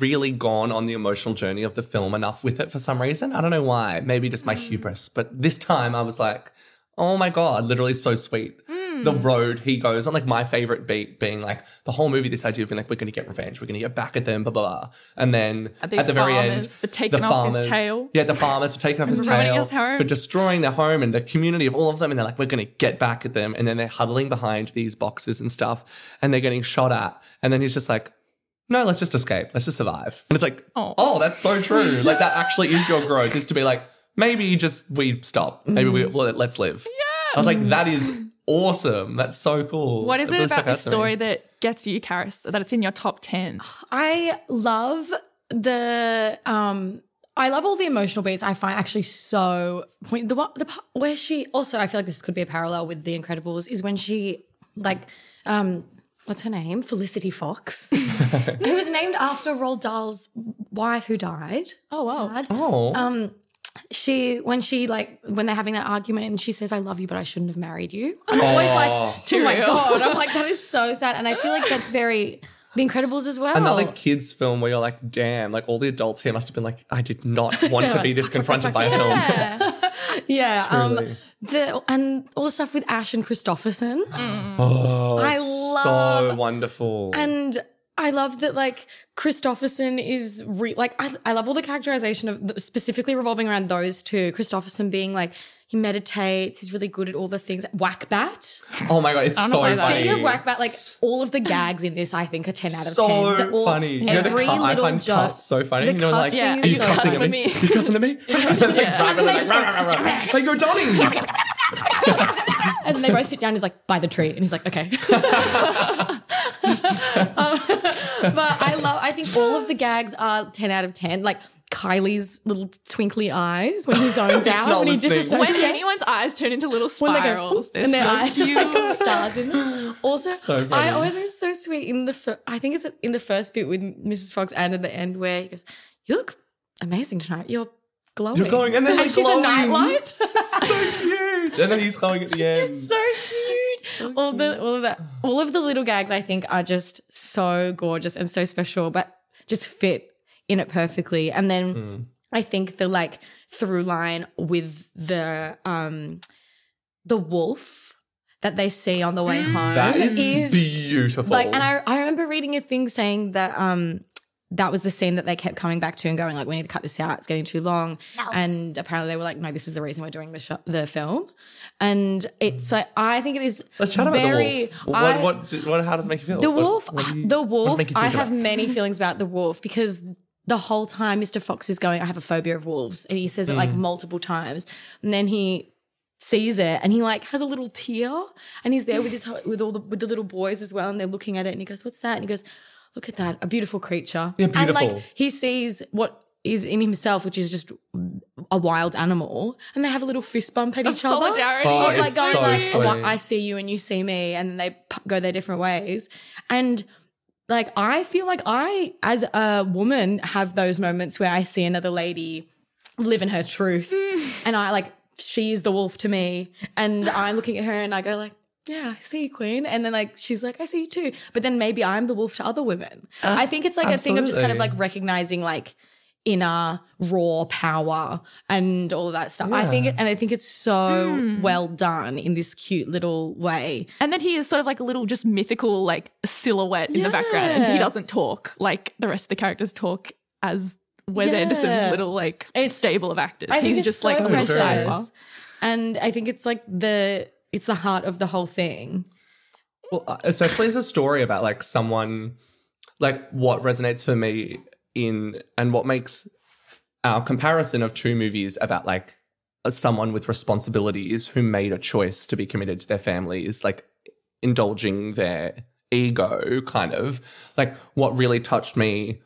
really gone on the emotional journey of the film enough with it for some reason. I don't know why. Maybe just my mm. hubris. But this time I was like, oh my god, literally so sweet. The hmm. road he goes on, like my favorite beat being like the whole movie. This idea of being like, we're going to get revenge, we're going to get back at them, blah blah. blah. And then At the very end, for taking the off his farmers- tail. Yeah, the farmers for taking off his tail, his for destroying their home and the community of all of them. And they're like, we're going to get back at them. And then they're huddling behind these boxes and stuff and they're getting shot at. And then he's just like, no, let's just escape. Let's just survive. And it's like, Oh. oh, that's so true. like that actually is your growth is to be like, maybe just we stop. Maybe we mm. let, let's live. Yeah. I was like, mm. that is awesome. That's so cool. What is That it really about the out to me. story that gets you, Karis, that it's in your top 10? I love the um I love all the emotional beats. I find actually so point the one- the part where she also I feel like this could be a parallel with The Incredibles is when she like um what's her name Felicity Fox who was named after Roald Dahl's wife who died. Oh, wow. Sad. Oh, Um she when she like when they're having that argument and she says I love you but I shouldn't have married you. I'm always like oh my real. god. I'm like that is so sad and I feel like that's very The Incredibles as well. Another kids' film where you're like, damn, like all the adults here must have been like, I did not want to be this confronted by a film. Yeah. yeah. Um, the and all the stuff with Ash and Christopherson. Oh, I love so wonderful. And I love that like Christopherson is re- like I, I love all the characterization of the, specifically revolving around those two. Christopherson being like he meditates, he's really good at all the things. Whackbat. oh my god, it's don't so know if I funny. Speaking of Whackbat, like all of the gags in this, I think are ten out of so ten. They're all- funny. You know, the Every cut, I little find joke. cuss so funny. The you know, cuss like, thing Yeah, is are you so cussing cussing at me? at me? Are you cussing at me? like, you're Donnie. And then they both sit down. And he's like, by the tree, and he's like, okay. Um, but I love. I think all of the gags are ten out of ten. Like Kylie's little twinkly eyes when he zones out not when he listening. disassociates. When anyone's eyes turn into little when they go, spirals, and their so eyes cute. have like stars in them. Also, So. I always think it's so sweet in the. Fir- I think it's in the first bit with Mrs. Fox and at the end where he goes, "You look amazing tonight. You're glowing. You're glowing, and then they're she's glowing. a nightlight." so cute. And then he's glowing at the end. so cute. All the all of that all of the little gags I think are just so gorgeous and so special, but just fit in it perfectly. And then Hmm. I think the like through line with the um the wolf that they see on the way home Mm. That is, is beautiful. like and I I remember reading a thing saying that um that was the scene that they kept coming back to and going like we need to cut this out it's getting too long and apparently they were like no this is the reason we're doing the sh- the film and it's like I think it is Let's chat about very the wolf. I- What, what, what, how does it make you feel? the wolf what do you- the what does it wolf I have about? many feelings about the wolf because the whole time Mr. Fox is going I have a phobia of wolves and he says it like Mm. multiple times and then he sees it and he like has a little tear and he's there with his with all the with the little boys as well and they're looking at it and he goes what's that and he goes look at that a beautiful creature Yeah, beautiful. and like he sees what is in himself which is just a wild animal and they have a little fist bump at Of each other solidarity. Oh, like going so like sweet. I see you and you see me and they go their different ways and like I feel like I as a woman have those moments where I see another lady live in her truth mm. and I like she is the wolf to me and I'm looking at her and I go like yeah, I see you, Queen. And then like she's like, I see you too. But then maybe I'm the wolf to other women. Uh, I think it's like a thing of just kind of like recognizing like inner raw power and all of that stuff. I think it, and I think it's so hmm. well done in this cute little way. And then he is sort of like a little just mythical like silhouette in the background. And he doesn't talk like the rest of the characters talk as Wes Yeah. Anderson's little like It's- stable of actors. I He's just so like a little precious. cipher. And I think it's like the it's the heart of the whole thing. Well, uh, especially as a story about like someone, like what resonates for me in and what makes our comparison of two movies about like a- someone with responsibilities who made a choice to be committed to their families, like indulging their ego, kind of like what really touched me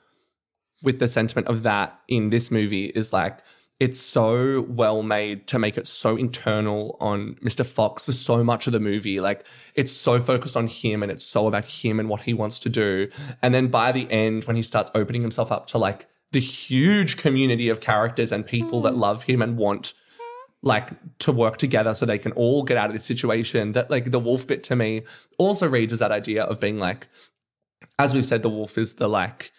with the sentiment of that in this movie is like it's so well made to make it so internal on Mr. Fox for so much of the movie. Like it's so focused on him and it's so about him and what he wants to do. And then by the end, when he starts opening himself up to like the huge community of characters and people that hmm. love him and want like to work together so they can all get out of this situation that like the wolf bit to me also reads as that idea of being like as we've said the wolf is the like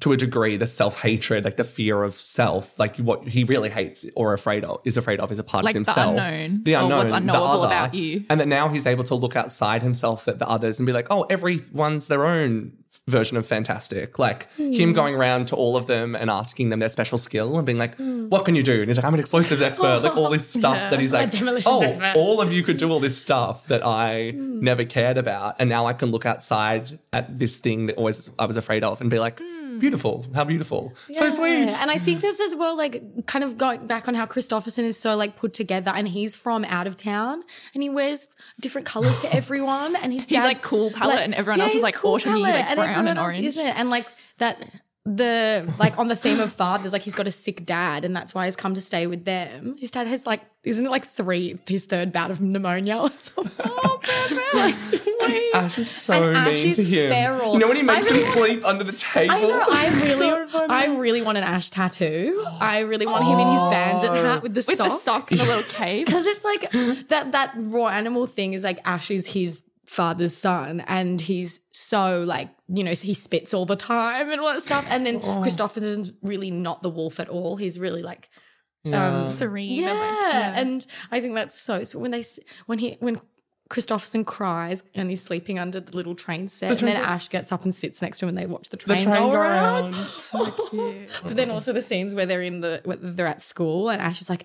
to a degree the self-hatred like the fear of self like what he really hates or afraid of is afraid of is a part Like of the himself. unknown, the unknown what's the other. about you. and that now he's able to look outside himself at the others and be like oh everyone's their own version of fantastic. Like him hmm. going around to all of them and asking them their special skill and being like hmm. what can you do? And he's like i'm an explosives expert. Like all this stuff that he's like oh expert." all of you could do all this stuff that i hmm. never cared about. And now i can look outside at this thing that always i was afraid of and be like beautiful how beautiful so sweet And I think that's as well, like, kind of going back on how Christopherson is so like put together, and he's from out of town, and he wears different colors to everyone, and he's He's, like, cool palette, and everyone else is, he's like, autumny, like, brown everyone and else orange. isn't, and like that. The like on the theme of fathers, like he's got a sick dad, and that's why he's come to stay with them. His dad has like, isn't it like three his third bout of pneumonia or something? Oh, sweet. Ash is so And mean Ash is to him. feral. You know when he makes I him really- sleep under the table? I know. I really, So. I really want an Ash tattoo. I really want him in his bandit oh. hat with the With sock. the sock and the little cave. because it's like that. That raw animal thing is like Ash is his father's son, and he's so like you know he spits all the time and all that stuff. And then Christopherson's really not the wolf at all. He's really like um, serene. yeah. and, like, yeah. and I think that's so. So when they when he when Christopherson cries and he's sleeping under the little train set, and then Ash gets up and sits next to him, and they watch the the train, train go, go around. around. so cute. But then also the scenes where they're in the where they're at school, and Ash is like.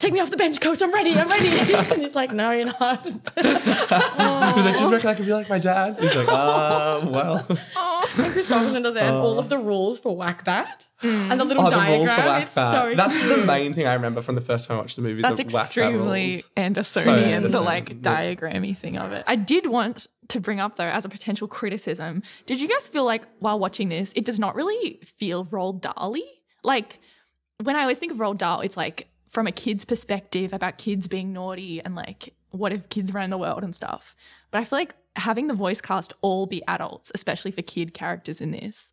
Take me off the bench, coach. I'm ready. I'm ready. and he's like, No, you're not. He's like, just reckon I could be like my dad? He's like, uh, well. And Christopherson does it, and all of the rules for whackbat, and the little Oh, the diagram. for whack it's that. so That's cute. the main thing I remember from the first time I watched the movie. That's the whackbat extremely rules. Andersonian, the Anderson. like Yeah. diagrammy thing of it. I did want to bring up though, as a potential criticism, did you guys feel like while watching this, it does not really feel Roald Dahl-y? Like when I always think of Roald Dahl, it's like from a kid's perspective about kids being naughty and like what if kids ran the world and stuff. But I feel like having the voice cast all be adults, especially for kid characters in this,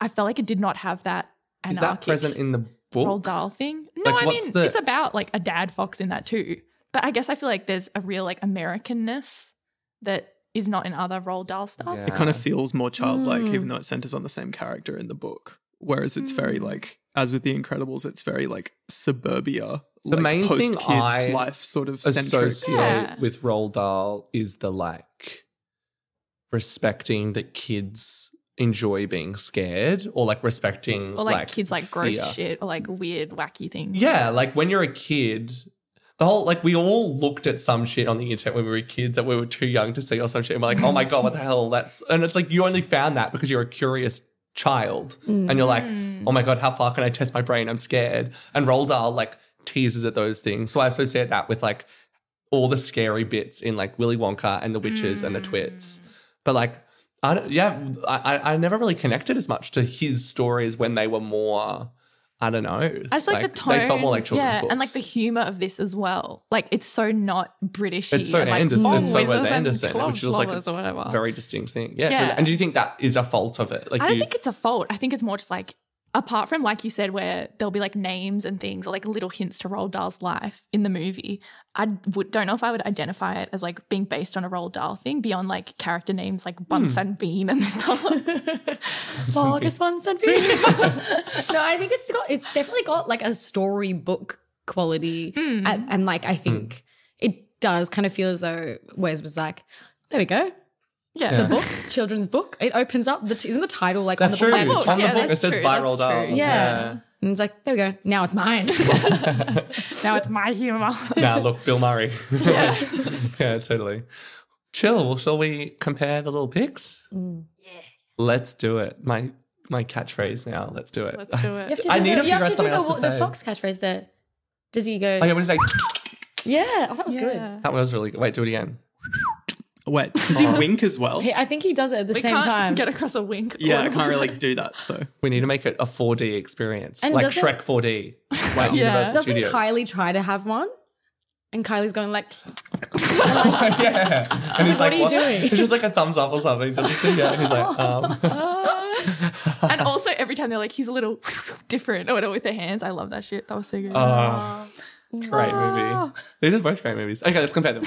I felt like it did not have that Is anarchic that present in the book? Roald Dahl thing. No, Like, I mean the- it's about like a dad fox in that too. But I guess I feel like there's a real like Americanness that is not in other Roald Dahl stuff. Yeah. It kind of feels more childlike, Mm. even though it centers on the same character in the book. Whereas it's very Mm. like, as with The Incredibles, it's very like suburbia, The like main thing kids I life sort of centric. associate Yeah. with Roald Dahl is the like respecting that kids enjoy being scared or like respecting Or like, kids like gross shit or like weird wacky things. Yeah, like when you're a kid, the whole like we all looked at some shit on the internet when we were kids that we were too young to see or some shit. And we're like, oh my god, what the hell? That's and it's like you only found that because you're a curious child, and you're like, oh my god, how far can I test my brain? I'm scared. And Roald Dahl like teases at those things, so I associate that with like all the scary bits in like Willy Wonka and the witches and the mm. twits. But like, I yeah, I- I never really connected as much to his stories when they were more. I don't know. I just like, the tone. They felt more like children's yeah, books. and like the humor of this as well. Like it's so not British. It's so and, Anderson. long It's so Wes Anderson, club which is like flowers it's or whatever. a very distinct thing. Yeah. Yeah. And do you think that is a fault of it? Like I don't you, think it's a fault. I think it's more just like apart from like you said, where there'll be like names and things or like little hints to Roald Dahl's life in the movie. I would don't know if I would identify it as like being based on a Roald Dahl thing beyond like character names like Bunce and Bean and stuff. August one Bean. No, I think it's got it's definitely got like a storybook quality. Hmm. And, and like I think it does kind of feel as though Wes was like, there we go. yeah. It's a book, children's book. It opens up. The t- isn't the title like that's on true. the book? book. On the Yeah, book, it that's says true, by Roald Dahl. true. Yeah. And it's like, there we go. Now it's mine. now it's my humor. Now look, Bill Murray. yeah. yeah, totally. Chill. Well, shall we compare the little pics? Mm. Yeah. Let's do it. My my catchphrase now. Let's do it. Let's do You it. have to do, I need the, to you have figure out to do something else the, to the say. fox catchphrase there. Does he go? Oh, yeah, what is that? Yeah, oh, that was good. That was really good. Wait, do it again. Wait, does he uh-huh. wink as well? He, I think he does it at the We same can't time. get across a wink. Yeah, I can't really do that. So We need to make it a 4D experience, And like does Shrek 4D. Like Yeah. Universal Doesn't Studios. Kylie try to have one? And Kylie's going like, yeah. And he's like, "What are you doing?" It's just like a thumbs up or something, doesn't she? Yeah. And he's like, um, and also every time they're like, he's a little different or whatever with their hands. I love that shit. That was so good. Oh, great movie. Ah. These are both great movies. Okay, let's compare them.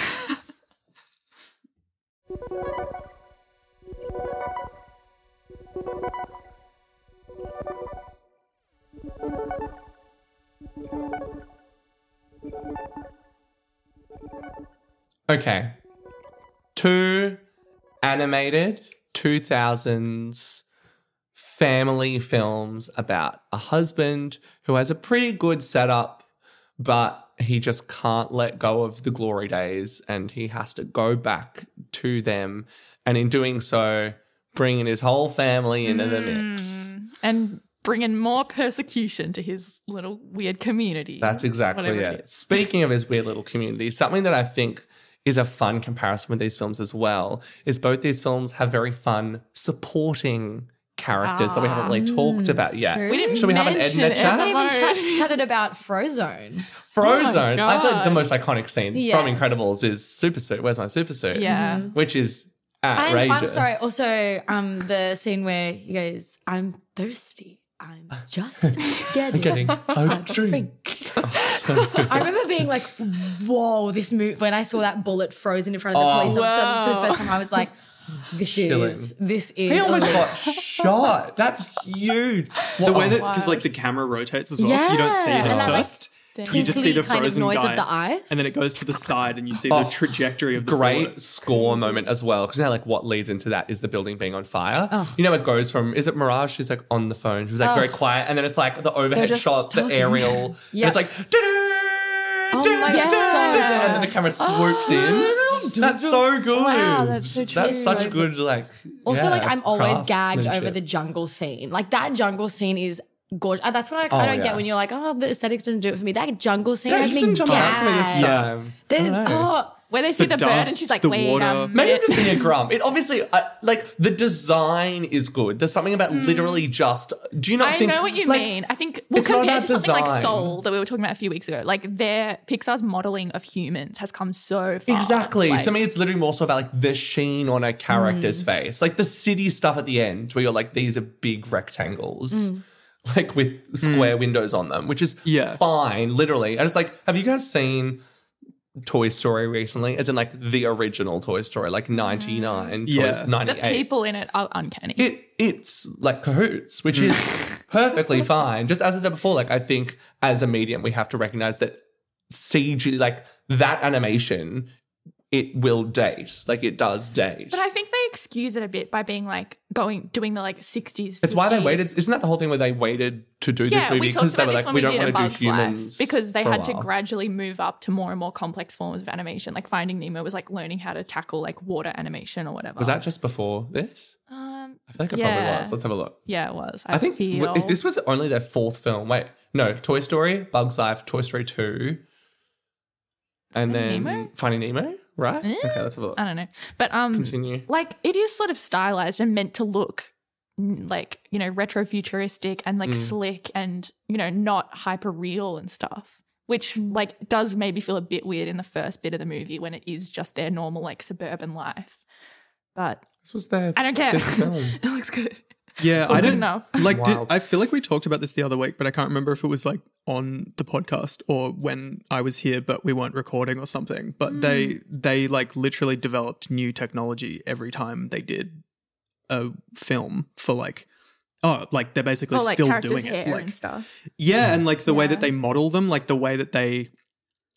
Okay. Two animated 2000s family films about a husband who has a pretty good setup, but he just can't let go of the glory days and he has to go back to them. And in doing so, bringing his whole family into the mix. Mm. and bringing more persecution to his little weird community. That's exactly Whatever it. it is. Speaking of his weird little community, something that I think is a fun comparison with these films as well is both these films have very fun supporting characters that we haven't really ah. talked hmm, about yet. true. We didn't Should we have an mention Edna it. chat? I haven't even chatted about Frozone. Frozone. Oh I feel like the most iconic scene Yes. from Incredibles is Super Suit. Where's my super suit? Yeah. Mm-hmm. Which is And outrageous. I'm sorry, also um the scene where he goes, I'm thirsty. I'm just getting, Getting a a drink. I remember being like, whoa, this move when I saw that bullet frozen in front of the Oh. police officer for the first time, I was like, this Chilling. is this is He almost got shot. That's huge. The way that because like the camera rotates as well, so you don't see it at and that, like, first. You just see the twinkly kind of frozen noise of guy, the eyes. and then it goes to the side, and you see Oh, the trajectory of the great bullet. score moment as well because now like what leads into that is the building being on fire oh. you know it goes from is it mirage she's like on the phone she's like very oh. quiet and then it's like the overhead just shot the talking. aerial and it's like Oh my God, so and then the camera swoops in that's so good Wow, that's so true. that's such so good like Also, yeah, like I'm always gagged over the jungle scene. Like that jungle scene is gorgeous. Uh, That's what I, I Oh, don't yeah. get when you're like, oh, the aesthetics doesn't do it for me. That jungle scene yeah, it has just me didn't jump out to me this gagged. Yes. time Then- I don't know. oh, Where they see The the, bird and she's like, the wait water. a Maybe I'm just being a grump. It obviously, uh, like, the design is good. There's something about literally just. Do you not. I think? know what you like, mean. I think well, it's not compared about to something like design. Soul that we were talking about a few weeks ago, like their Pixar's modeling of humans has come so far. Exactly. Like, to me, it's literally more so about like the sheen on a character's face, like the city stuff at the end, where you're like, these are big rectangles, like with square hmm. windows on them, which is Yeah. fine, literally. And it's like, have you guys seen Toy Story recently? As in like the original Toy Story, like mm. ninety nine, Yeah. 98. the people in it are uncanny. it it's like cahoots, which is perfectly fine. Just as I said before, like I think as a medium, we have to recognize that CG, like that animation, it will date, like it does date. but I think they excuse it a bit by being like going doing the like 60s. it's why they waited. Isn't that the whole thing where they waited to do this Yeah, movie we talked because they about were this like, we we, don't want to do humans because they had to gradually move up to more and more complex forms of animation. Like Finding Nemo was like learning how to tackle like water animation or whatever. Was that just before this? Um, I feel like it probably was. Let's have a look. yeah, it was. I, I think feel. if this was only their fourth film, wait, no, Toy Story, Bugs Life, Toy Story Two, and then Nemo? Finding Nemo, right? Okay, let's have a look. I don't know, but um, Continue. like it is sort of stylized and meant to look mm, like you know retro futuristic and Mm. like slick and you know not hyper real and stuff which like does maybe feel a bit weird in the first bit of the movie when it is just their normal like suburban life but This was their i don't care film. it looks good Yeah, I don't enough. like. Did, I feel like we talked about this the other week, but I can't remember if it was like on the podcast or when I was here, but we weren't recording or something. But Hmm. they they like literally developed new technology every time they did a film for like. Oh, like they're basically like still doing it. Like and stuff Yeah, and like the way that they model them, like the way that they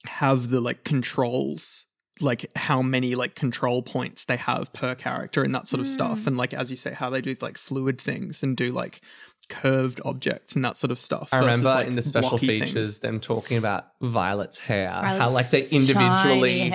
have the like controls, like how many like control points they have per character and that sort of Hmm. stuff. And like as you say, how they do like fluid things and do like curved objects and that sort of stuff. I versus, remember like, in the special features things. them talking about Violet's hair, how like they individually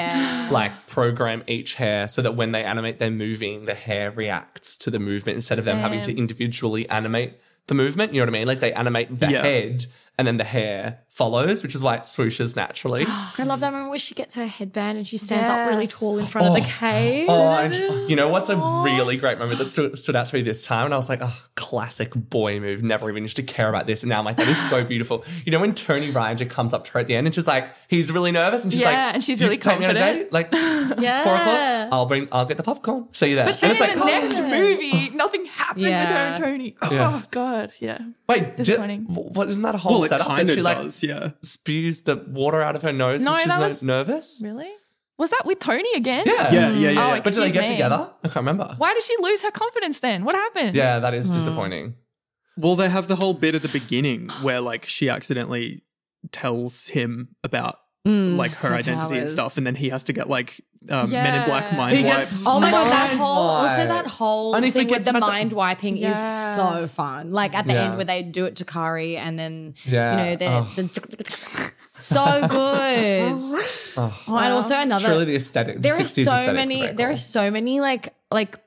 like program each hair so that when they animate their moving, the hair reacts to the movement instead of them having to individually animate the movement. You know what I mean? Like they animate the Yeah. head and then the hair follows, which is why it swooshes naturally. I love that moment where she gets her headband and she stands up really tall in front of the oh. cave. Oh, and you know what's a really great moment that stood, stood out to me this time? And I was like, oh, classic boy move. Never even used to care about this. And now I'm like, that is so beautiful. You know, when Tony Rydinger comes up to her at the end and she's like, he's really nervous. And she's like, Yeah, and she's "You really take me on a date? Like, Yeah. four o'clock? I'll bring, I'll get the popcorn. See you there. but and then it's in like, the next oh. movie nothing happened with her and Tony. Yeah. Oh god, yeah. Wait, did, Disappointing. what isn't that a whole Well, it setup? kind she like does, yeah. spews the water out of her nose No, and she's that no- was- nervous? Really? Was that with Tony again? Yeah. Yeah, yeah, yeah. Oh, yeah. But did they get me. together? I can't remember. Why did she lose her confidence then? What happened? Yeah, that is Hmm. is disappointing. Well, they have the whole bit at the beginning where like she accidentally tells him about like her, her identity and stuff, and then he has to get like um, Men in Black mind He gets- wipes. Oh my god, that Mind whole also that whole And he thing with the about the- mind wiping Yeah. is so fun. Like at the Yeah. end where they do it to Kari and then Yeah. you know Oh. the, the so good. Oh, and also another Truly the aesthetic. there the are so many very there cool. are so many like like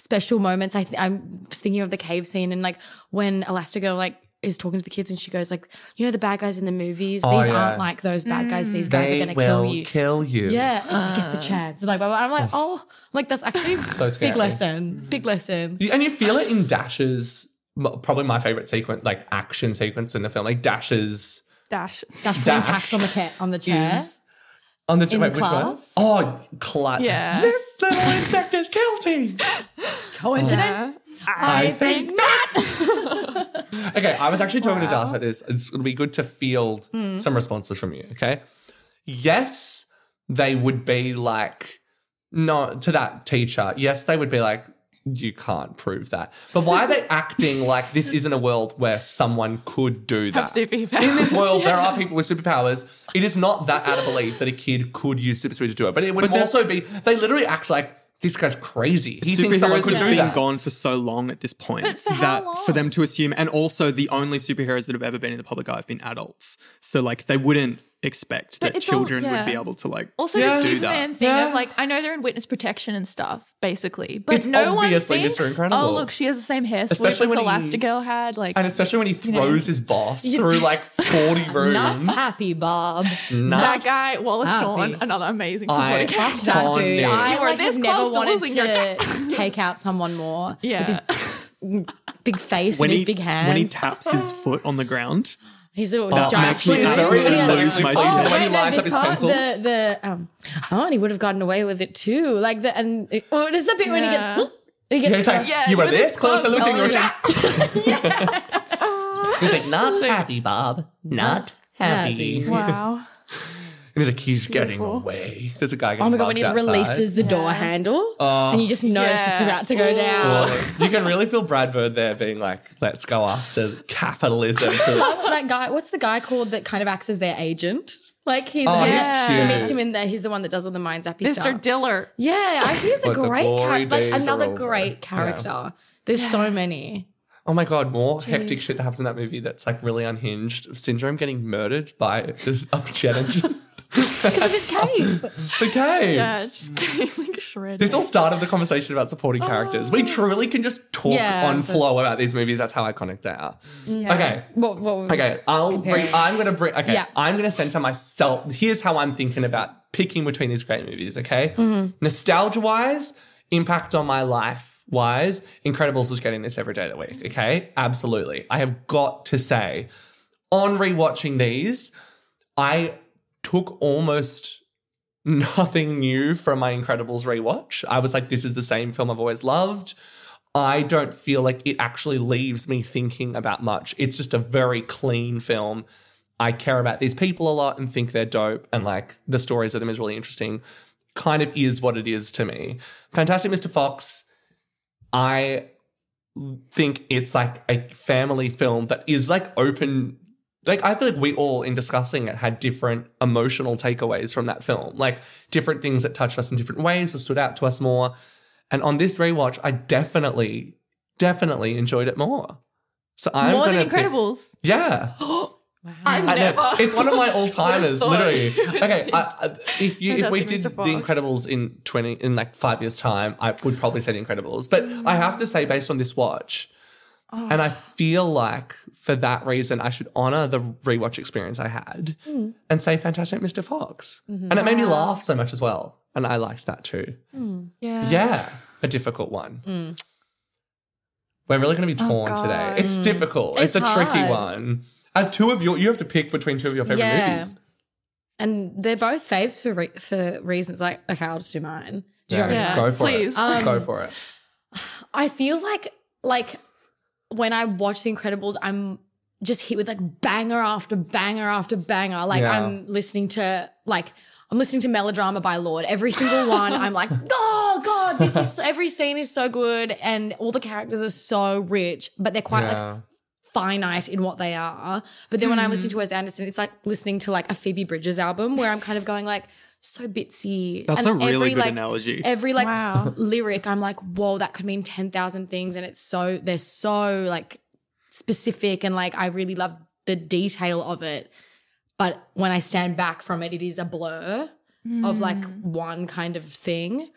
special moments i th- i'm thinking of the cave scene and like when elastigirl like is talking to the kids and she goes like you know the bad guys in the movies Oh, these yeah. aren't like those bad guys these guys They are gonna will kill you kill you. yeah you get the chance like i'm like oh, oh like that's actually So scary. big lesson big lesson And you feel it in Dash's, probably my favorite sequence, like action sequence in the film. Like Dash's Dash. Dash tacks on the ca- on the chair is on the In wait, which one? Oh, class. Yeah. This little insect is guilty. coincidence I think not. okay, I was actually talking to Darth about this. It's going to be good to field Hmm. some responses from you. Okay. Yes, they would be like, no, to that teacher. Yes, they would be like, you can't prove that. But why are they acting like this isn't a world where someone could do that? Have superpowers. In this world, there are people with superpowers. It is not that out of belief that a kid could use super speed to do it. But it would But also be, they literally act like this guy's crazy. He thinks someone superheroes could have do been that. gone for so long at this point But for how that long? for them to assume, and also the only superheroes that have ever been in the public eye have been adults. So like they wouldn't expect But that it's all- children would be able to like Also, Yeah. the do Superman that. thing Yeah. of like, I know they're in witness protection and stuff, basically, but It's no one obviously thinks, Mr. Oh, Incredible. oh, look, she has the same hair Especially as when he- Elastigirl had. Like, And especially when he throws his boss through like 40 rooms. not happy bob Not that guy, Wallace Happy. Shawn, another amazing I- supporting character. that dude. no. I You were like, this have never close to wanted losing your to take out someone more. Yeah. Big face when and he his big hands. when he taps his foot on the ground. His little That giant makes me shoes. It's very absolutely aesthetically lose my pleasing shit. when he lines up his part, pencils. The, the um, oh, and he would have gotten away with it too. Like the and it, oh, it is the bit when he Yeah. gets he gets He's like, Yeah, you were this this close to losing Oh, your yeah. job. He's like, not happy, Bob. Not happy. happy. wow. And he's like, he's getting Beautiful. away. There's a guy getting Oh my god! When he outside. releases the door Yeah. handle, Oh. and you just know Yeah. shit's about to go down. Well, you can really feel Brad Bird there being like, let's go after capitalism. Love that guy. What's the guy called that kind of acts as their agent? Like he's, Oh, he, he's he cute. meets him in there. He's the one that does all the mind zappy Mr. stuff. Diller. yeah, I- he's a But the great glory character. Like are another over. great character. There's so many. Oh my god, more hectic shit that happens in that movie that's like really unhinged. Syndrome getting murdered by a jet engine. Because of his cave. the cave. Yeah, it's just like shredded. This all started the conversation about supporting characters. We truly can just talk Yeah, on that's- flow about these movies. That's how iconic they are. Okay. What, what was Okay, I'll comparing? bring, I'm gonna bring. Okay, Yeah. I'm gonna center myself. Here's how I'm thinking about picking between these great movies. Okay, Mm-hmm. nostalgia wise, impact on my life wise, Incredibles is getting this every day of the week. Okay, absolutely. I have got to say, on rewatching these, I took almost nothing new from my Incredibles rewatch. I was like, this is the same film I've always loved. I don't feel like it actually leaves me thinking about much. It's just a very clean film. I care about these people a lot and think they're dope, and like the stories of them is really interesting. Kind of is what it is to me. Fantastic Mr. Fox, I think it's like a family film that is like open. Like, I feel like we all, in discussing it, had different emotional takeaways from that film, like different things that touched us in different ways or stood out to us more. And on this rewatch, I definitely, definitely enjoyed it more. So I'm More gonna than pick- Incredibles. yeah, I I never. know. It's one of my all timers, literally. Okay, I, I, if you if we did the Incredibles in twenty in like five years' time, I would probably say the Incredibles. But I have to say, based on this watch, Oh. and I feel like for that reason, I should honor the rewatch experience I had Hmm. and say Fantastic Mr. Fox, Mm-hmm. and it made me laugh so much as well, and I liked that too. yeah. Yeah, a difficult one. We're really going to be torn today. Oh, God. It's difficult. It's, It's a tricky one. As two of your, you have to pick between two of your favorite Yeah. movies. And they're both faves for re- for reasons like okay, I'll just do mine. Do you know what I mean? Yeah, go for please. it. Um, go for it. I feel like like when I watch The Incredibles, I'm just hit with like banger after banger after banger. Like Yeah. I'm listening to like I'm listening to Melodrama by Lorde. Every single one, I'm like, oh god, this is every scene is so good, and all the characters are so rich, but they're quite like finite in what they are. But then when I'm listening hmm. to Wes Anderson, it's like listening to like a Phoebe Bridgers album where I'm kind of going like so bitsy. That's And a really every, good like, analogy. Every like Wow. lyric, I'm like, whoa, that could mean ten thousand things, and it's so they're so like specific and like I really love the detail of it. But when I stand back from it, it is a blur of hmm. like one kind of thing.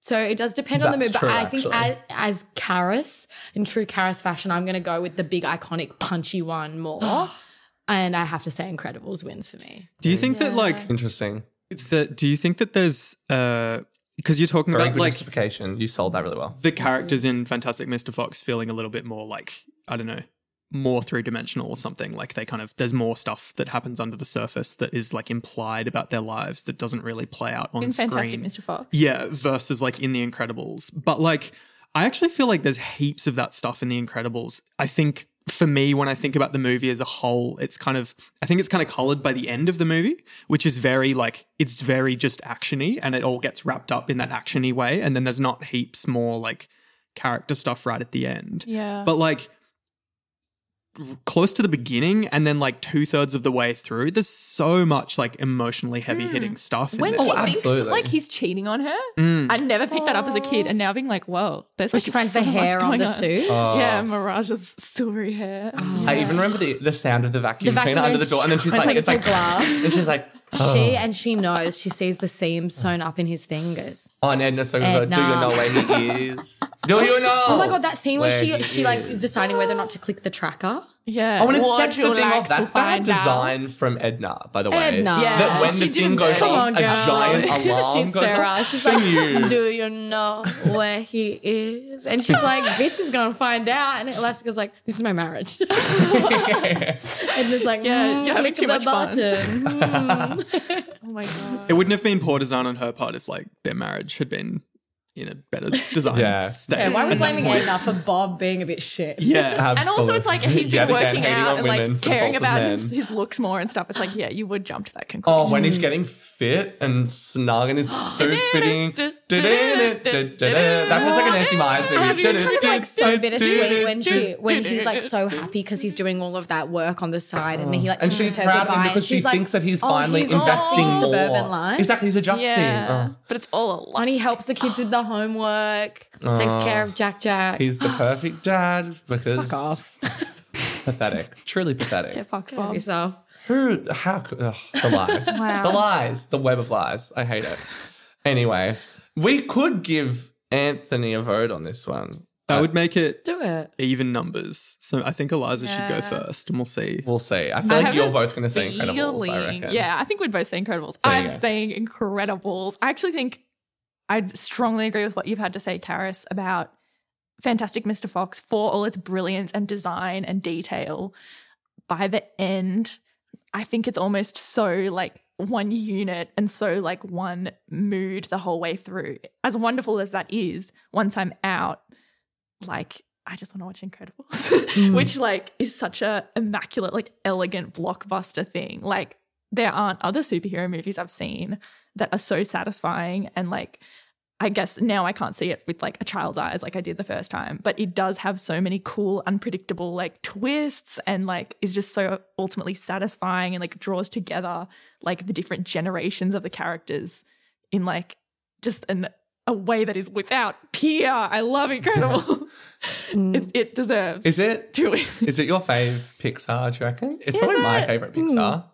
So it does depend on the mood. That's But I think as, as Karis, in true Karis fashion, I'm going to go with the big iconic punchy one more. and I have to say Incredibles wins for me. do you think that like Interesting. That? Do you think that there's uh because you're talking Very about like justification. You sold that really well. the characters in Fantastic Mr. Fox feeling a little bit more like I don't know, more three dimensional or something. Like they kind of there's more stuff that happens under the surface that is like implied about their lives that doesn't really play out on In screen. Fantastic Mr. Fox. Yeah, versus like in The Incredibles. But like, I actually feel like there's heaps of that stuff in The Incredibles. I think for me, when I think about the movie as a whole, it's kind of, I think it's kind of colored by the end of the movie, which is very like, it's very just actiony and it all gets wrapped up in that actiony way. And then there's not heaps more like character stuff right at the end. Yeah. But like, close to the beginning and then like two thirds of the way through, there's so much like emotionally heavy hitting stuff. in when this she Oh, film. thinks absolutely. like he's cheating on her, Mm. I never picked that up as a kid, and now being like, "Whoa, there's When like she finds so the much hair on going the suit. Yeah, Mirage's silvery hair. I even remember the, the sound of the vacuum The vacuum cleaner under the door, and then she's when like, it's it's like like, glass. and she's like, oh, She and she knows. She sees the seam sewn up in his fingers. oh, and Edna so goes, Edna. do you know where he is? do you know? Oh my god, that scene where, where she he she like is. is deciding whether or not to click the tracker. Yeah. Oh, and it Would sets the thing like off. That's bad find out? design from Edna, by the way. Edna. Yeah, That when she the didn't thing goes do off, on, a girl. giant just alarm shits goes her off. She's like, you? Do you know where he is? And she's like, bitch is gonna find out. And Elastica's like, this is my marriage. and it's like, Yeah, mm, you're having too the much fun. Mm. Oh my god. It wouldn't have been poor design on her part if like their marriage had been in a better design Yeah. state. yeah, why are we blaming point. Edna for Bob being a bit shit? Yeah. And also, it's like he's been again, working hating out and like caring about his, his looks more and stuff. It's like, yeah, you would jump to that conclusion. Oh, when he's getting fit and snug and his suit's fitting. That feels like a Nancy Meyers movie. And it's kind of like so bittersweet when she when he's like so happy because he's doing all of that work on the side and then he like And she's her proud of goodbye him because she like, thinks that he's oh, finally he's investing adjusting to more. suburban life. Exactly, he's adjusting. yeah, Oh. but it's all a lie. And he helps the kids with the homework, takes care of oh. Jack Jack. He's the perfect dad because Fuck off. pathetic, truly pathetic. Get fucked, Love Bob. yourself. Who? How? could- Ugh, the lies. Wow. The lies. The web of lies. I hate it. Anyway, we could give Anthony a vote on this one. That would make it Do it. even numbers. So I think Eliza should go first and we'll see. We'll see. I feel I like you're both going to say Incredibles. I reckon. Yeah, I think we'd both say Incredibles. There I'm saying Incredibles. I actually think I strongly agree with what you've had to say, Karis, about Fantastic Mr. Fox for all its brilliance and design and detail. By the end, I think it's almost so like one unit and so like one mood the whole way through. As wonderful as that is, once I'm out, like I just want to watch Incredibles, mm. which like is such a immaculate, like elegant blockbuster thing. Like there aren't other superhero movies I've seen that are so satisfying and like I guess now I can't see it with like a child's eyes like I did the first time, but it does have so many cool, unpredictable like twists and like is just so ultimately satisfying and like draws together like the different generations of the characters in like just an a way that is without peer. I love Incredibles. Mm. It's, it deserves Is it? to win. Is it your fave Pixar? Do you reckon? It's probably my favorite Pixar. Mm.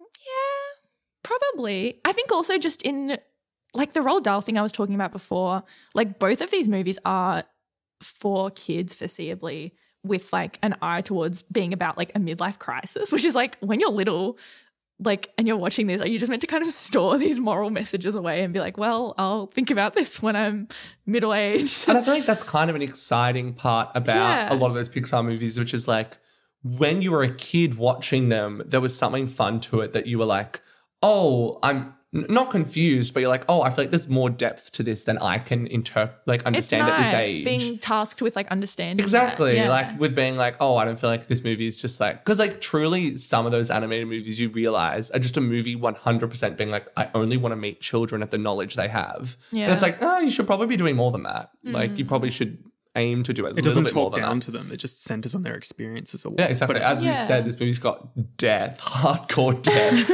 Yeah, probably. I think also just in like the Roald Dahl thing I was talking about before, like both of these movies are for kids foreseeably with like an eye towards being about like a midlife crisis, which is like when you're little, like and you're watching this, are you just meant to kind of store these moral messages away and be like, well, I'll think about this when I'm middle aged. And I feel like that's kind of an exciting part about Yeah. a lot of those Pixar movies, which is like when you were a kid watching them, there was something fun to it that you were like, oh, I'm n- not confused, but you're like, oh, I feel like there's more depth to this than I can interpret, like It's understand nice at this age. being tasked with like understanding. that. Exactly. Yeah. Like with being like, oh, I don't feel like this movie is just like, because like truly some of those animated movies you realize are just a movie 100% being like, I only want to meet children at the knowledge they have. And Yeah. it's like, oh, you should probably be doing more than that. Like you mm. probably should aim to do it. It doesn't bit talk than down that. to them. It just centers on their experiences a lot. Yeah, exactly. But As we said, this movie's got death, hardcore death,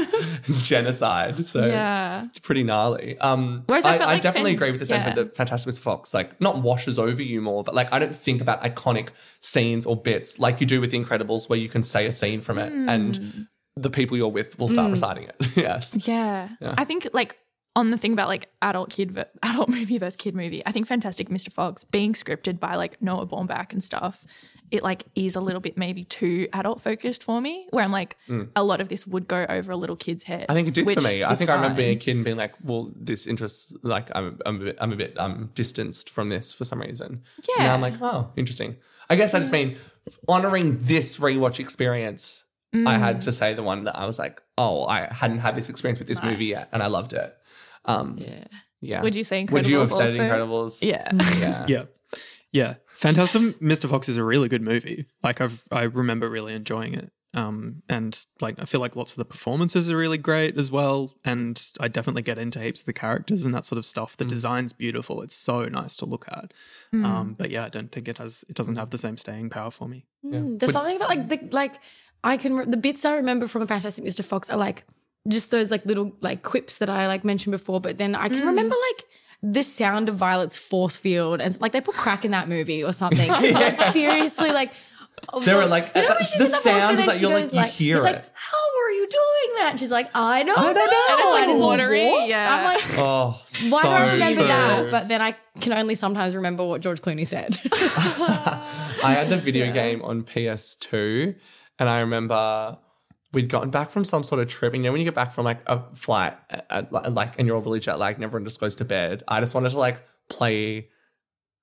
genocide. So Yeah. it's pretty gnarly. Um, Whereas I I, felt I like definitely Fan- agree with the sentiment yeah. that Fantastic Mr. Fox like not washes over you more, but like I don't think about iconic scenes or bits like you do with The Incredibles, where you can say a scene from it Hmm. and the people you're with will start reciting it. yes. Yeah. I think like on the thing about like adult kid ver- adult movie versus kid movie, I think Fantastic Mr. Fox being scripted by like Noah Baumbach and stuff, it like is a little bit maybe too adult focused for me. Where I'm like, a lot of this would go over a little kid's head. I think it did for me. I think I remember being a kid and being like, "Well, this interests like I'm I'm a bit I'm a bit um distanced from this for some reason." Yeah. Now I'm like, "Oh, interesting." I guess I just mean honoring this rewatch experience. I had to say the one that I was like, "Oh, I hadn't had this experience with this movie yet, and I loved it." Um, Yeah. yeah. Would you say Incredibles? Would you have Incredibles said also? Incredibles? Yeah. Yeah. yeah, yeah. Fantastic Mr. Fox is a really good movie. Like I've I remember really enjoying it. Um, and like I feel like lots of the performances are really great as well. And I definitely get into heaps of the characters and that sort of stuff. The design's beautiful. It's so nice to look at. Um, but yeah, I don't think it has. It doesn't have the same staying power for me. Mm, There's something about like the like I can re- the bits I remember from Fantastic Mr. Fox are like just those like little like quips that I like mentioned before, but then I can mm. remember like the sound of Violet's force field and like they put crack in that movie or something. 'Cause, like, seriously, like They were like- you know uh, when the she's in force sound is like you're like- goes you hear it's it. like how are you doing that? And she's like I don't, I don't know. And it's, like, all watery, warped. yeah. I'm like. Oh, Why so do I remember true. that? But then I can only sometimes remember what George Clooney said. I had the video game on PS2, and I remember we'd gotten back from some sort of trip. And you know, when you get back from like a flight, at, at, like, and you're all really jet lagged, and everyone just goes to bed. I just wanted to like play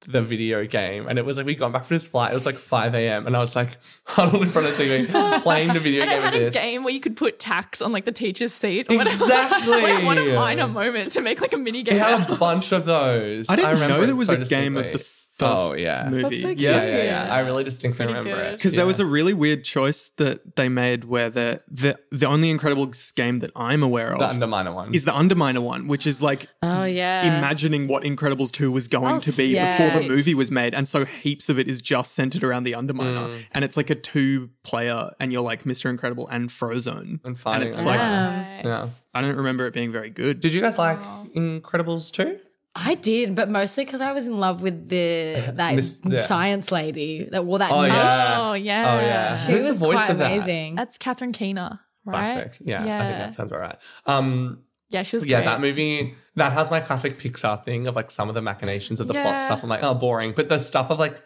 the video game, and it was like we got back from this flight. It was like 5 a.m., and I was like huddled in front of the TV playing the video And game. it had of a this. game where you could put tacks on like the teacher's seat. Or whatever. Exactly. like what a minor moment to make like a mini game. It out had of. a bunch of those. I didn't remember know there was so a game of the distinctly. First Oh yeah, movie. That's so yeah, cute. yeah, yeah, yeah. I really distinctly Pretty remember good. it Because yeah. there was a really weird choice that they made where the the the only Incredibles game that I'm aware of the Underminer one. is the Underminer one, which is like oh yeah. imagining what Incredibles 2 was going Oh, to be yeah. before the movie was made. And so heaps of it is just centered around the Underminer. Mm. And it's like a two player, and you're like Mr. Incredible and Frozone. And fighting it's them. like, Yeah. yeah. I don't remember it being very good. Did you guys like Incredibles too? I did, but mostly because I was in love with the that Miss- the- science lady that wore that. Oh, nut. yeah. Oh yeah. Oh yeah. She Who's was the voice quite of that? amazing. That's Catherine Keener, right? Classic. Yeah, I think Yeah. that sounds about right. Um, Yeah, she was yeah, great. that movie that has my classic Pixar thing of like some of the machinations of the plot Yeah. stuff. I'm like, oh, boring. But the stuff of like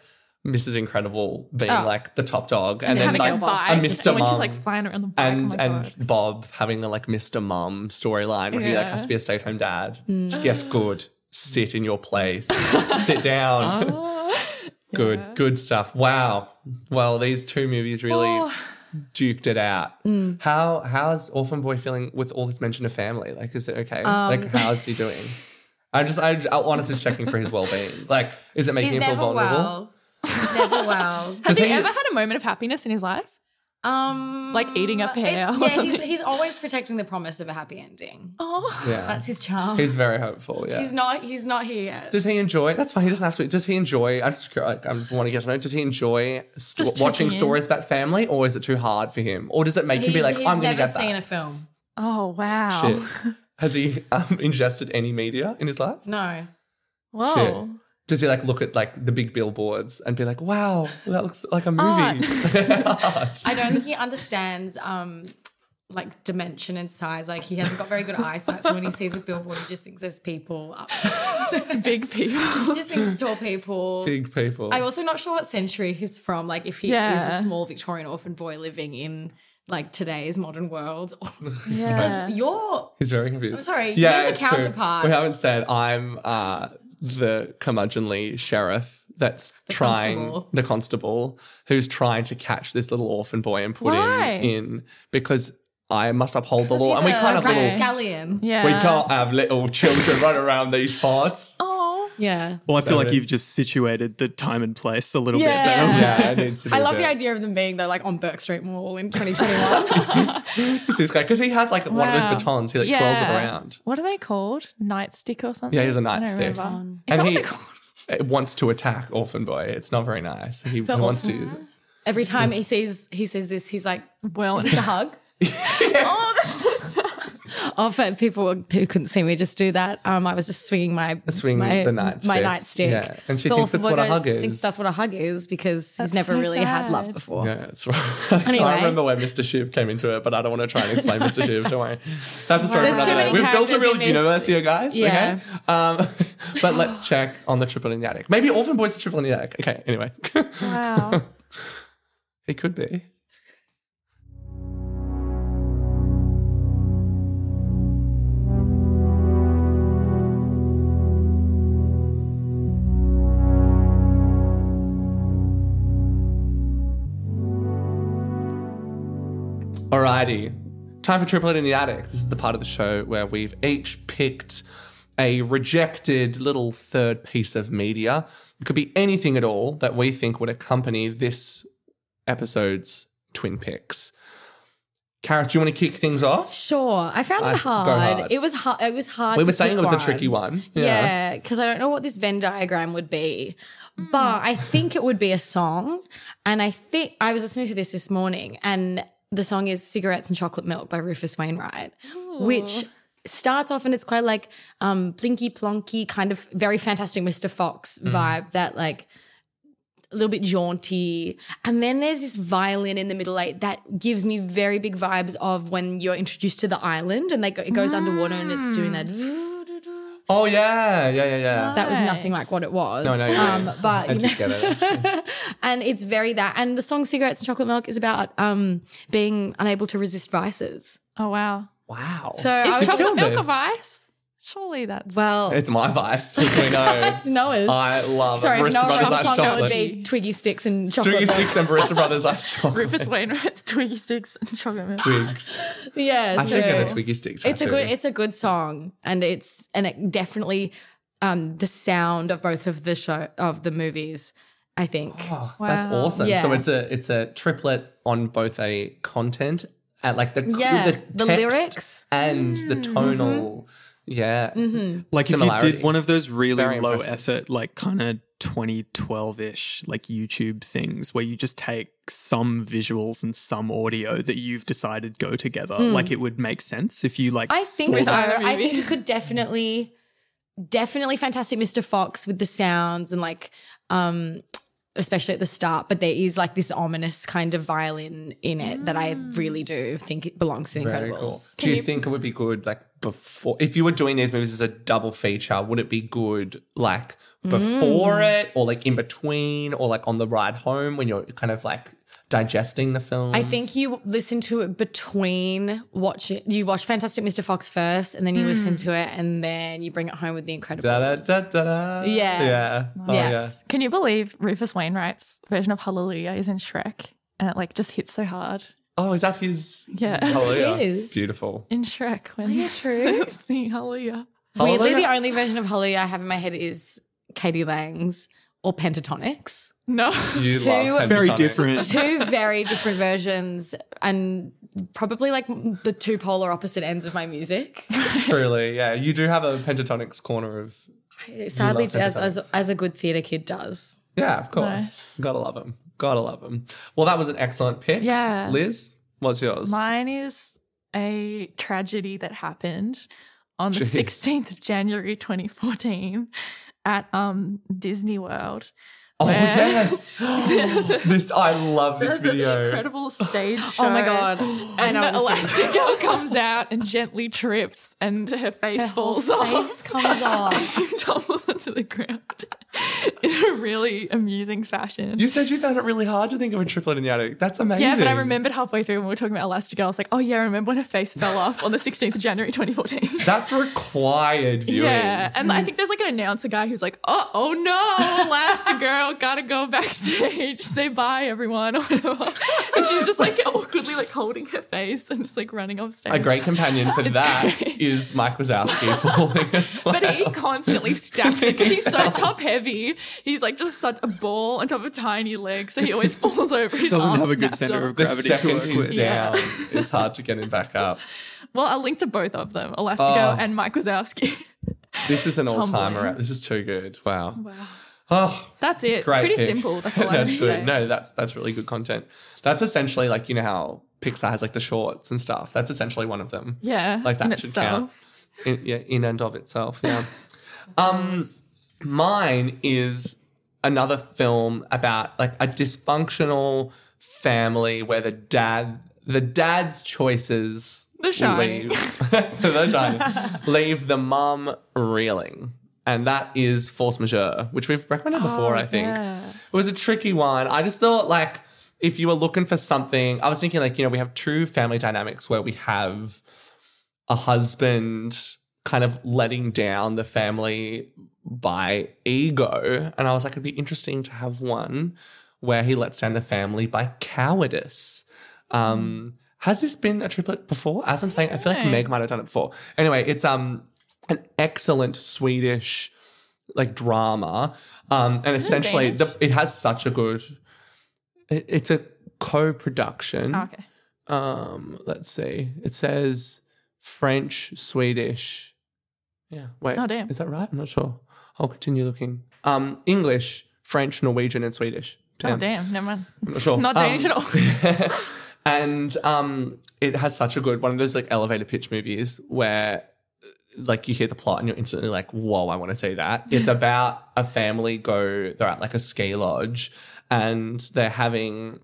Mrs. Incredible being Oh. like the top dog, and, then having like a boss. bike, and Mr. when she's Mum. like flying around the bike. and oh my and God. Bob having the like Mr. Mum storyline where he like Yeah. has to be a stay at home dad. Yes, good. Sit in your place. Sit down. Oh, good, good stuff. Wow. Well, these two movies really Oh. duked it out. How how's Orphan Boy feeling with all this mention of family? Like, is it okay? Um, like, how's he doing? I just, I, I honestly just checking for his well being. Like, is it making He's him feel vulnerable? well. never well. Has he, he- ever had a moment of happiness in his life? Um, Like eating a it- pear or yeah, he's, something? he's always protecting the promise of a happy ending. Oh, Yeah, That's his charm. he's very hopeful. Yeah. He's not. He's not here yet. does he enjoy? That's fine. He doesn't have to. Does he enjoy? I just like, I want to get to know. Does he enjoy st- watching in. stories about family, or is it too hard for him, or does it make him be like, I'm going to never get seen that? a film. oh wow. Shit. Has he um, ingested any media in his life? No. Whoa. Shit. Does he like look at like the big billboards and be like, "Wow, that looks like a movie"? I don't think he understands um like dimension and size. Like he hasn't got very good eyesight. So when he sees a billboard, he just thinks there's people up. Big people. He just thinks tall people. big people. I'm also not sure what century he's from. Like if he is a small Victorian orphan boy living in like today's modern world. Yeah. Because you're He's very confused. I'm sorry, Yeah, he's a it's true. counterpart. We haven't said I'm uh, the curmudgeonly sheriff that's trying constable. the constable who's trying to catch this little orphan boy and put Why? him in because I must uphold the law, and we a can't have little. rapscallion. Yeah. We can't have little children run around these parts. Oh. Yeah. Well, I feel like it. you've just situated the time and place a little Yeah. bit better. Yeah, it needs to be. I a love bit. the idea of them being though like on Bourke Street Mall in 2021. This guy, because he has like one of those batons, he like twirls it around. What are they called? Nightstick or something? Yeah, he's has a I don't nightstick. remember. Is And that he what they're it wants to attack Orphan Boy. It's not very nice. He, he wants to use it. Every time he sees he says this, he's like, Well, "Is this a hug?" oh, that's so sad. Oh, people who couldn't see me just do that, um, I was just swinging my Swinging my, the nightstick. my nightstick. Yeah, and she But thinks also that's what a hug is. Thinks that's what a hug is because That's he's never so really had love before. Yeah, that's right. Anyway. I remember when Mr. Shiv came into it, but I don't want to try and explain Mr. Shiv. Don't worry. That's a story for another day. We've built a real in this. universe here, guys. Yeah. Okay. Um, but let's check on the triple in the attic. Maybe Orphan Boy's are triple in the attic. Okay. Anyway, Wow. he could be. Alrighty. Time for Triplet in the Attic. This is the part of the show where we've each picked a rejected little third piece of media. It could be anything at all that we think would accompany this episode's Twin Picks. Karis, do you want to kick things off? Sure, I found it go hard. hard. It was hard. It was hard. We were saying it was a tricky one. Yeah, because I don't know what this Venn diagram would be, but I think it would be a song. And I think I was listening to this this morning, and the song is "Cigarettes and Chocolate Milk" by Rufus Wainwright, which starts off and it's quite like um blinky plonky kind of very fantastic Mr. Fox vibe that like a little bit jaunty. And then there's this violin in the middle eight that gives me very big vibes of when you're introduced to the island and they go, it goes underwater and it's doing that. Oh, yeah. Yeah, yeah, yeah. That was nothing like what it was. No, no, yeah. um, but I you know, get it. actually. and it's very that. And the song "Cigarettes and Chocolate Milk" is about um, being unable to resist vices. Oh wow. Wow. So I Is was chocolate milk this. a vice? Surely that's well, it's my vice, as we know. it's Noah's. I love Sorry, if Barista Noah Brothers Ice song, it would be Twiggy Sticks and Chocolate Twiggy Milk. Sticks and Barista Brothers Ice Chocolate. Rufus Wainwright's Twiggy Sticks and chocolate milk. Twigs. Yeah, I so should get a Twiggy Stick tattoo. it's a good it's a good song, and it's and it definitely um, the sound of both of the show of the movies. I think. Oh, That's awesome. Yeah. So it's a it's a triplet on both a content and like the Yeah, the, the lyrics. and the mm-hmm. tonal. Yeah. Mm-hmm. Like if you did one of those really Very low impressive. effort, like kind of 2012 ish, like YouTube things where you just take some visuals and some audio that you've decided go together, hmm. like it would make sense if you like. I think so. I think you could definitely, definitely Fantastic Mr. Fox with the sounds and like, um, especially at the start. But there is like this ominous kind of violin in it that I really do think it belongs to the Very Incredibles. cool. Do you, think it would be good like before if you were doing these movies as a double feature, would it be good like before Mm. it or like in between or like on the ride home when you're kind of like digesting the film? I think you listen to it between watching. You watch Fantastic Mr. Fox first, and then you listen to it, and then you bring it home with the Incredibles. da, da, da, da, da. Yeah. Yeah. Oh, Yes. Can you believe Rufus Wainwright's version of Hallelujah is in Shrek? And it like just hits so hard. Oh, is that his Yeah. Hallelujah. It is. Beautiful. In Shrek when oh, yeah, true. they sing Hallelujah. Weirdly, Hallelujah. the only version of Hallelujah I have in my head is k.d. lang's or Pentatonix. No. You Two love Very different. Two very different versions, and probably like the two polar opposite ends of my music. Truly, yeah. You do have a Pentatonix corner of Sadly, love as, as as a good theatre kid does. yeah, of course. Nice. Gotta love them. Gotta love them. Well, that was an excellent pick. Yeah. Liz, what's yours? Mine is a tragedy that happened on the 16th of January 2014 at um Disney World. Oh where- yes, this I love this There's video. an incredible stage show. Oh my god! I And know the what this. Elastigirl comes out and gently trips, and her face falls off. face comes off. she tumbles onto the ground in a really amusing fashion. You said you found it really hard to think of a triplet in the attic. That's amazing. yeah, but I remembered halfway through when we were talking about Elastigirl, I was like, oh yeah, I remember when her face fell off on the 16th of January 2014. That's required viewing. Yeah, and I think there's like an announcer guy who's like, "Oh, oh no, Elastigirl girl gotta go backstage, say bye everyone. And she's just like awkwardly like holding her face and just like running off stage. A great companion to that is great. Mike Wazowski falling as well. But he constantly stacks it because he's so top heavy. He's like just such a ball on top of tiny legs, so he always falls over. His Doesn't have a good center off. of gravity to second work he's with. down, Yeah. it's hard to get him back up. Well, I'll link to both of them, Elastigirl Oh. and Mike Wazowski. This is an all timer. Tumbling. This is too good. Wow. Wow. Oh, That's it. great. Pretty pick. simple. That's all I that's good. say. No, that's that's really good content. That's essentially like you know how Pixar has like the shorts and stuff. That's essentially one of them. Yeah. Like that should itself. count. In, yeah, in and of itself. Yeah. um, mine is another film about like a dysfunctional family where the dad, the dad's choices, The Shining. leave, the Shining, leave the mum reeling. And that is Force Majeure, which we've recommended before, I think. Oh, yeah. It was a tricky one. I just thought like if you were looking for something, I was thinking like, you know, we have two family dynamics where we have a husband kind of letting down the family by ego. And I was like, it'd be interesting to have one where he lets down the family by cowardice. Um, has this been a triplet before? As I'm saying, I feel like Meg might have done it before. Anyway, it's um an excellent Swedish like drama. Um, and essentially the, it has such a good it- it's a co-production. Oh, okay. Um, let's see. It says French, Swedish. Yeah. Wait. Oh, damn. Is that right? I'm not sure. I'll continue looking. Um, English, French, Norwegian, and Swedish. Oh damn, never mind. I'm not sure. Not Um, Danish at all. and um, it has such a good one of those like elevator pitch movies where like you hear the plot and you're instantly like, whoa, I want to see that. It's about a family go, they're at like a ski lodge and they're having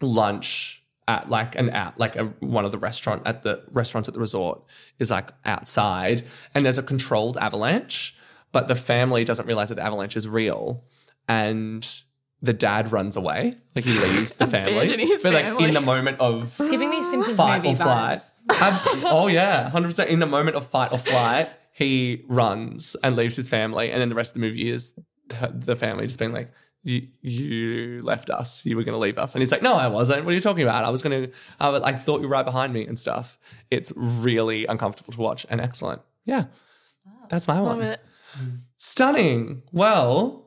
lunch at like an out like a, one of the restaurant at the restaurants at the resort is like outside and there's a controlled avalanche, but the family doesn't realize that the avalanche is real and the dad runs away, like he leaves the family. But like family. in the moment of It's giving me Simpsons fight movie or flight. vibes. Absolutely. Oh yeah, hundred percent. In the moment of fight or flight, he runs and leaves his family, and then the rest of the movie is the the family just being like, "You, you left us. You were going to leave us," and he's like, "No, I wasn't. What are you talking about? I was going to. I, was- I thought you were right behind me and stuff." It's really uncomfortable to watch and excellent. Yeah, that's my Love one. it. Stunning. Well.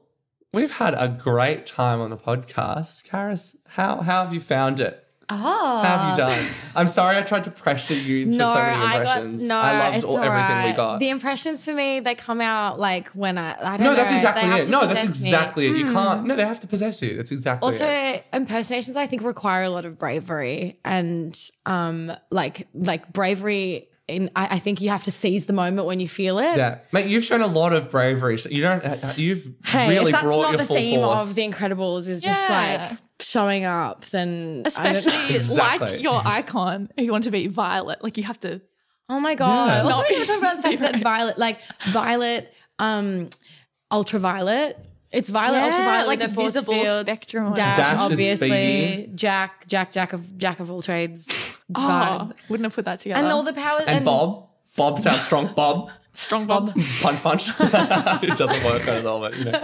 We've had a great time on the podcast. Karis, how, how have you found it? Oh, How have you done? I'm sorry I tried to pressure you to no, so many I got no. I loved it's all, everything we got. The impressions for me, they come out like when I. I don't no, know. that's exactly it. No, that's possess me. Exactly it. You can't. No, they have to possess you. That's exactly Also, it. impersonations I think require a lot of bravery and um like like bravery. In I, I think you have to seize the moment when you feel it. Yeah, mate, you've shown a lot of bravery. So You don't. uh, You've Hey, really if that's brought not your the full theme force. of The Incredibles, is just Yeah. like showing up, then Especially Exactly. like your icon, if you want to be Violet. Like you have to. Oh my god! Yeah. Also, Not we were talking about the fact that. Violet, like Violet, um, ultraviolet. It's Violet, Yeah, ultraviolet, like like the force visible fields. spectrum. Dash, Dash obviously. Jack, Jack, Jack of Jack of all trades. Oh, vibe. wouldn't have put that together. and all the powers. and Bob. Bob sounds strong. Bob. Strong Bob. Punch, punch. it doesn't work at all, but you know.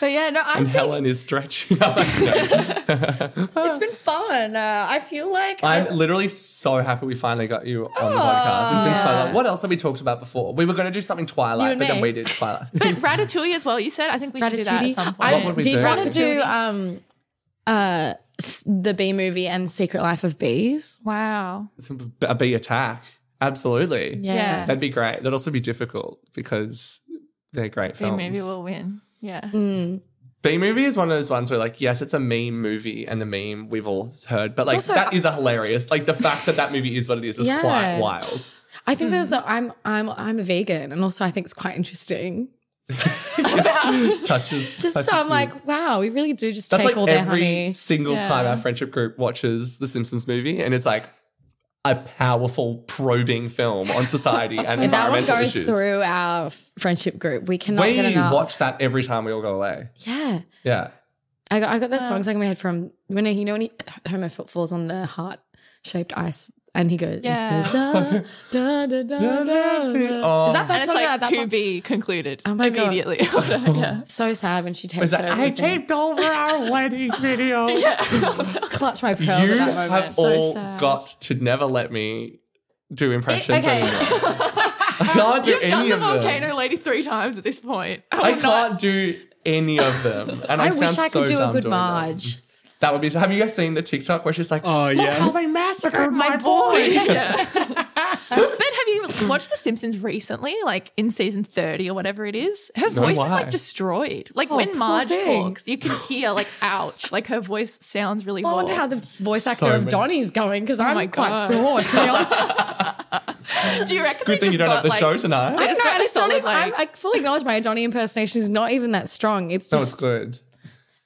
But yeah, no, I And think Helen is stretching. No, no. it's been fun. Uh, I feel like I'm literally so happy we finally got you on the podcast. It's been so long. What else have we talked about before? We were going to do something Twilight, and but then we did Twilight. But Ratatouille as well. You said I think we should do that at some point. I What would we did do? want to do Ratatouille. um, uh, the Bee movie and Secret Life of Bees. wow. It's a bee attack. Absolutely. Yeah. Yeah. That'd be great. That'd also be difficult because they're great Then films. maybe we'll win. Yeah. Mm. B movie is one of those ones where, like, yes, it's a meme movie and the meme we've all heard, but like also- that is a hilarious. Like the fact that that movie is what it is is Yeah. quite wild. I think there's a, I'm I'm I'm a vegan, and also I think it's quite interesting. Touches. Just touches I'm you. like, wow, we really do just that's take like all their every honey. single time our friendship group watches the Simpsons movie, and it's like a powerful probing film on society and If that one environmental goes issues. through our friendship group, we cannot we get enough. watch that every time we all go away. Yeah. Yeah. I got, I got that song stuck in my head from when you know when he, Homer falls on the heart shaped ice And he goes, Yeah. the da, da, da, da, da. Oh. Is that that And it's song? like that to be concluded Oh my God. immediately. yeah. So sad when she takes Is over. I taped over our wedding video. clutch my pearls You at that moment. have all sad. got to never let me do impressions okay. anymore. I can't do You've done the of them. volcano lady three times at this point. I I'm not- can't do any of them. And I, I wish sound I so could do a good Marge. them. Marge. That would be. So have you guys seen the TikTok where she's like, Oh yeah. how they massacred my boy? Yeah. but have you watched The Simpsons recently, like in season 30 or whatever it is? Her voice is like destroyed. Like Oh, when Marge thing. talks, you can hear like ouch. Like her voice sounds really I wonder how the voice actor So of many. Donnie's going because oh I'm my quite God. sore. To be honest. Do you reckon Good they thing you don't got have the like, show tonight. I just No, got and a it's not solid even, I'm, like I fully acknowledge my Donnie impersonation is not even that strong. It's No, just it's good.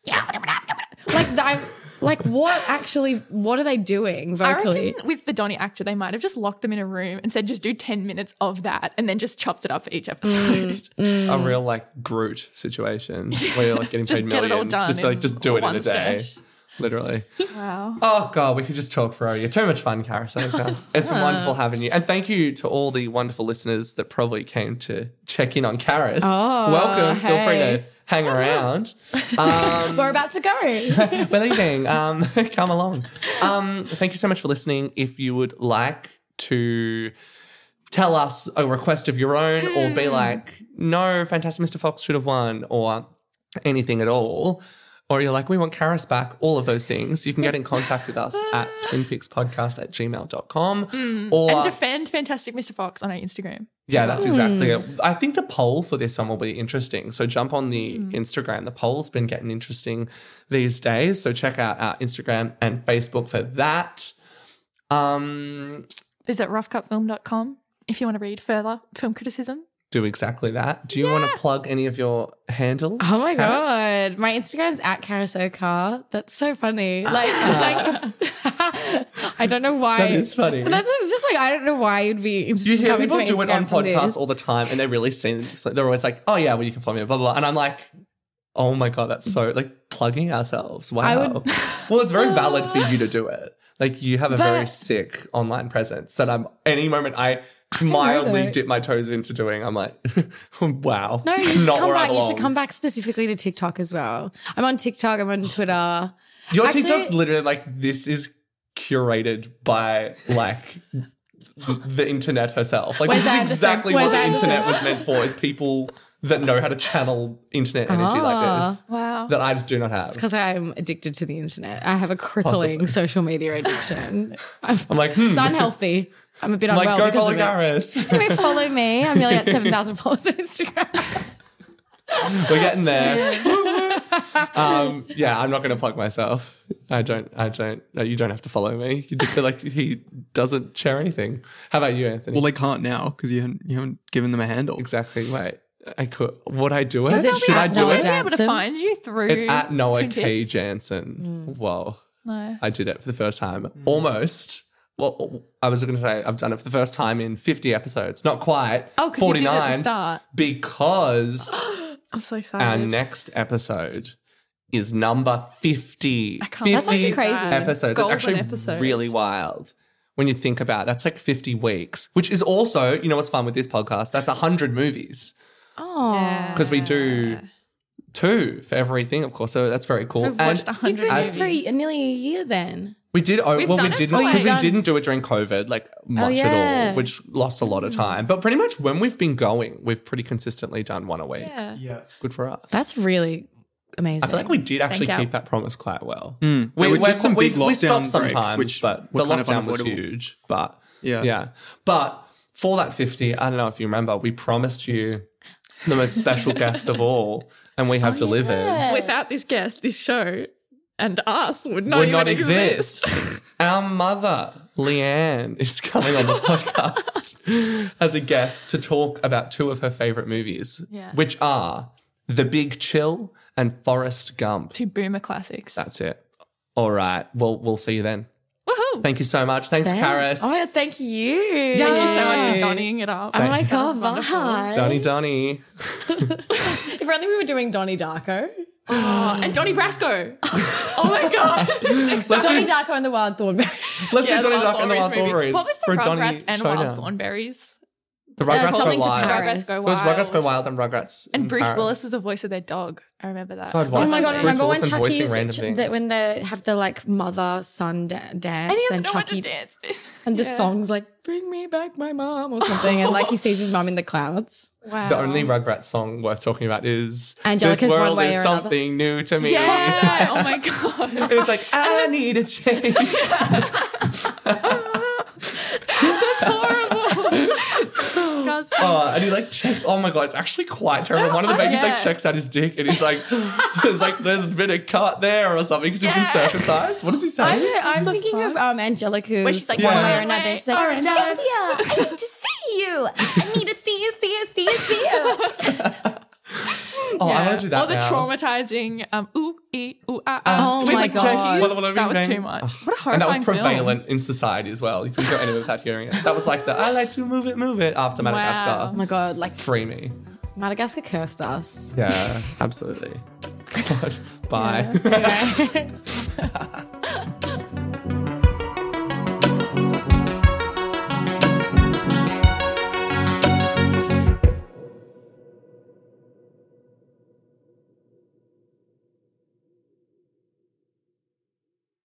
Like I'm like what actually what are they doing vocally? reckon with the Donnie actor, they might have just locked them in a room and said, just do 10 minutes of that and then just chopped it up for each mm, episode. Mm. A real like Groot situation where you're like getting Just paid get it all millions. done just like just do it in a day. sesh. Literally. Wow. Oh god, we could just talk forever. You're too much fun, Carousel. it's been wonderful having you, and thank you to all the wonderful listeners that probably came to check in on Karis. Oh, Welcome. Feel free to hang around. Um, We're about to go. we're leaving. Um, come along. Um, thank you so much for listening. If you would like to tell us a request of your own, or be like, no, Fantastic Mr. Fox should have won, or anything at all. Or you're like, we want Karis back, all of those things. You can get in contact with us at twinpixpodcast at gmail.com. Mm. Or And defend Fantastic Mr. Fox on our Instagram. yeah, that's mm. exactly it. I think the poll for this one will be interesting. So jump on the mm. Instagram. The poll's been getting interesting these days. So check out our Instagram and Facebook for that. Um, Visit roughcutfilm.com if you want to read further film criticism. Do exactly that. Do you want to plug any of your handles? Oh my Karis? god, my Instagram's at Carousel That's so funny. Like, like I don't know why. That is funny. That's it's just like I don't know why you'd be interested You hear people do it on Instagram podcasts all the time, and they really seem so they're always like, "Oh yeah, well you can follow me," blah blah. blah. And I'm like, "Oh my god, that's so like plugging ourselves." Wow. Would- well, it's very valid for you to do it. Like you have a very sick online presence that I'm any moment I mildly dip my toes into doing. I'm like, wow. No, you should Not come back. You should come back specifically to TikTok as well. I'm on TikTok. I'm on Twitter. Your Actually- TikTok's literally like this is curated by like the internet herself. Like this is exactly what the internet was meant for. Is people that know how to channel internet energy like Ah, this Wow. that I just do not have. Because I'm addicted to the internet. I have a crippling Possibly. social media addiction. I'm, I'm like, hmm. it's unhealthy. I'm a bit I'm like, unwell go because follow of it. Karis. Anyway, follow me. I'm nearly at 7,000 followers on Instagram. We're getting there. um, yeah, I'm not going to plug myself. I don't. I don't. No, you don't have to follow me. You just be like, he doesn't share anything. How about you, Anthony? Well, they can't now because you haven't, you haven't given them a handle. exactly. Wait, I could. Would I do it? Is it Should I do Noah it? We'll be able to find you through. It's at Noah Twin K. Peaks. Jansen. Mm. Whoa. No. I did it for the first time. Almost. Well, I was going to say I've done it for the first time in 50 episodes. Not quite. Oh, 'cause you did it at the 49. start. Because I'm so excited. our next episode is number 50. I can't That's actually crazy. episodes. Golden It's actually episode. really wild. When you think about it, that's like 50 weeks, which is also, you know what's fun with this podcast? That's 100 movies Oh. because we do two for everything, of course. So that's very cool. I've watched And 100 You've been as- doing it for nearly a year then. We did. Oh, We've well, we done it didn't for because we like- didn't do it during COVID, like oh, much at yeah. all, which lost a lot of time. But pretty much when we've been going, we've pretty consistently done one a week. Yeah. Yeah. Good for us. That's really amazing. I feel like we did actually Thank you. keep that promise quite well. Hmm. There were just some we, big we stopped lockdown breaks, which but were the kind of lockdown was unavoidable. huge. But Yeah. yeah. But for that fifty, I don't know if you remember, we promised you the most special guest of all, and we have oh, delivered. Without this guest, this show, and us would not would even not exist. exist. Our mother, Leanne, is coming on the podcast as a guest to talk about two of her favorite movies, Yeah. which are The Big Chill and Forrest Gump. Two boomer classics. That's it. All right. Well, we'll see you then. Woohoo! Thank you so much. Thanks, Karis. Oh, yeah, thank you. Thank you so much for donning it up. Oh my god, bye. Donny Donny. If only we were doing Donnie Darko. Oh, and Donnie Brasco. oh my god. Let's Johnny do, Darko and the Wild Thornberry. let's Yeah, do Johnny the Darko and the Wild Thornberries What was the for Rugrats and. Wild Thornberries? The Rugrats go wild. Paris. Rugrats go It was wild. Rugrats go wild and Rugrats. And in Bruce Paris. Willis was the voice of their dog. I remember that. God, Oh my god! Bruce Remember when Willis and Chucky's ch- that when they have the like mother son da- dance and he doesn't and know what Chucky to dance with. and the Yeah. song's like "Bring me back my mom" or something, and like he sees his mom in the clouds. Wow. The only Rugrats song worth talking about is Angelica's This One world Way is or Another." something new to me. Yeah. oh my god. And it's like, I need a change. Disgusting. Oh, and he like checked. Oh my god, it's actually quite terrible. One of the babies Yeah. like checks out his dick, and he's like, "There's like, there's been a cut there or something because he's been Yeah. circumcised." What does he say? I'm, I'm thinking of um, Angelica. Where she's like, one Yeah. way or another. She's like, All right, now- Cynthia, I need to see you. I need to see you, see you, see you, see you. Oh, I want to do that Or the now. traumatizing um ooh ee ooh ah ah. Oh with, my like, God. that was bang. too much. What a horrifying And that was film. prevalent in society as well. You couldn't go anywhere without hearing it. That was like the I like to move it, move it after Madagascar. Wow. Oh my god, like Free me. Madagascar cursed us. Yeah, absolutely. God, bye. Anyway.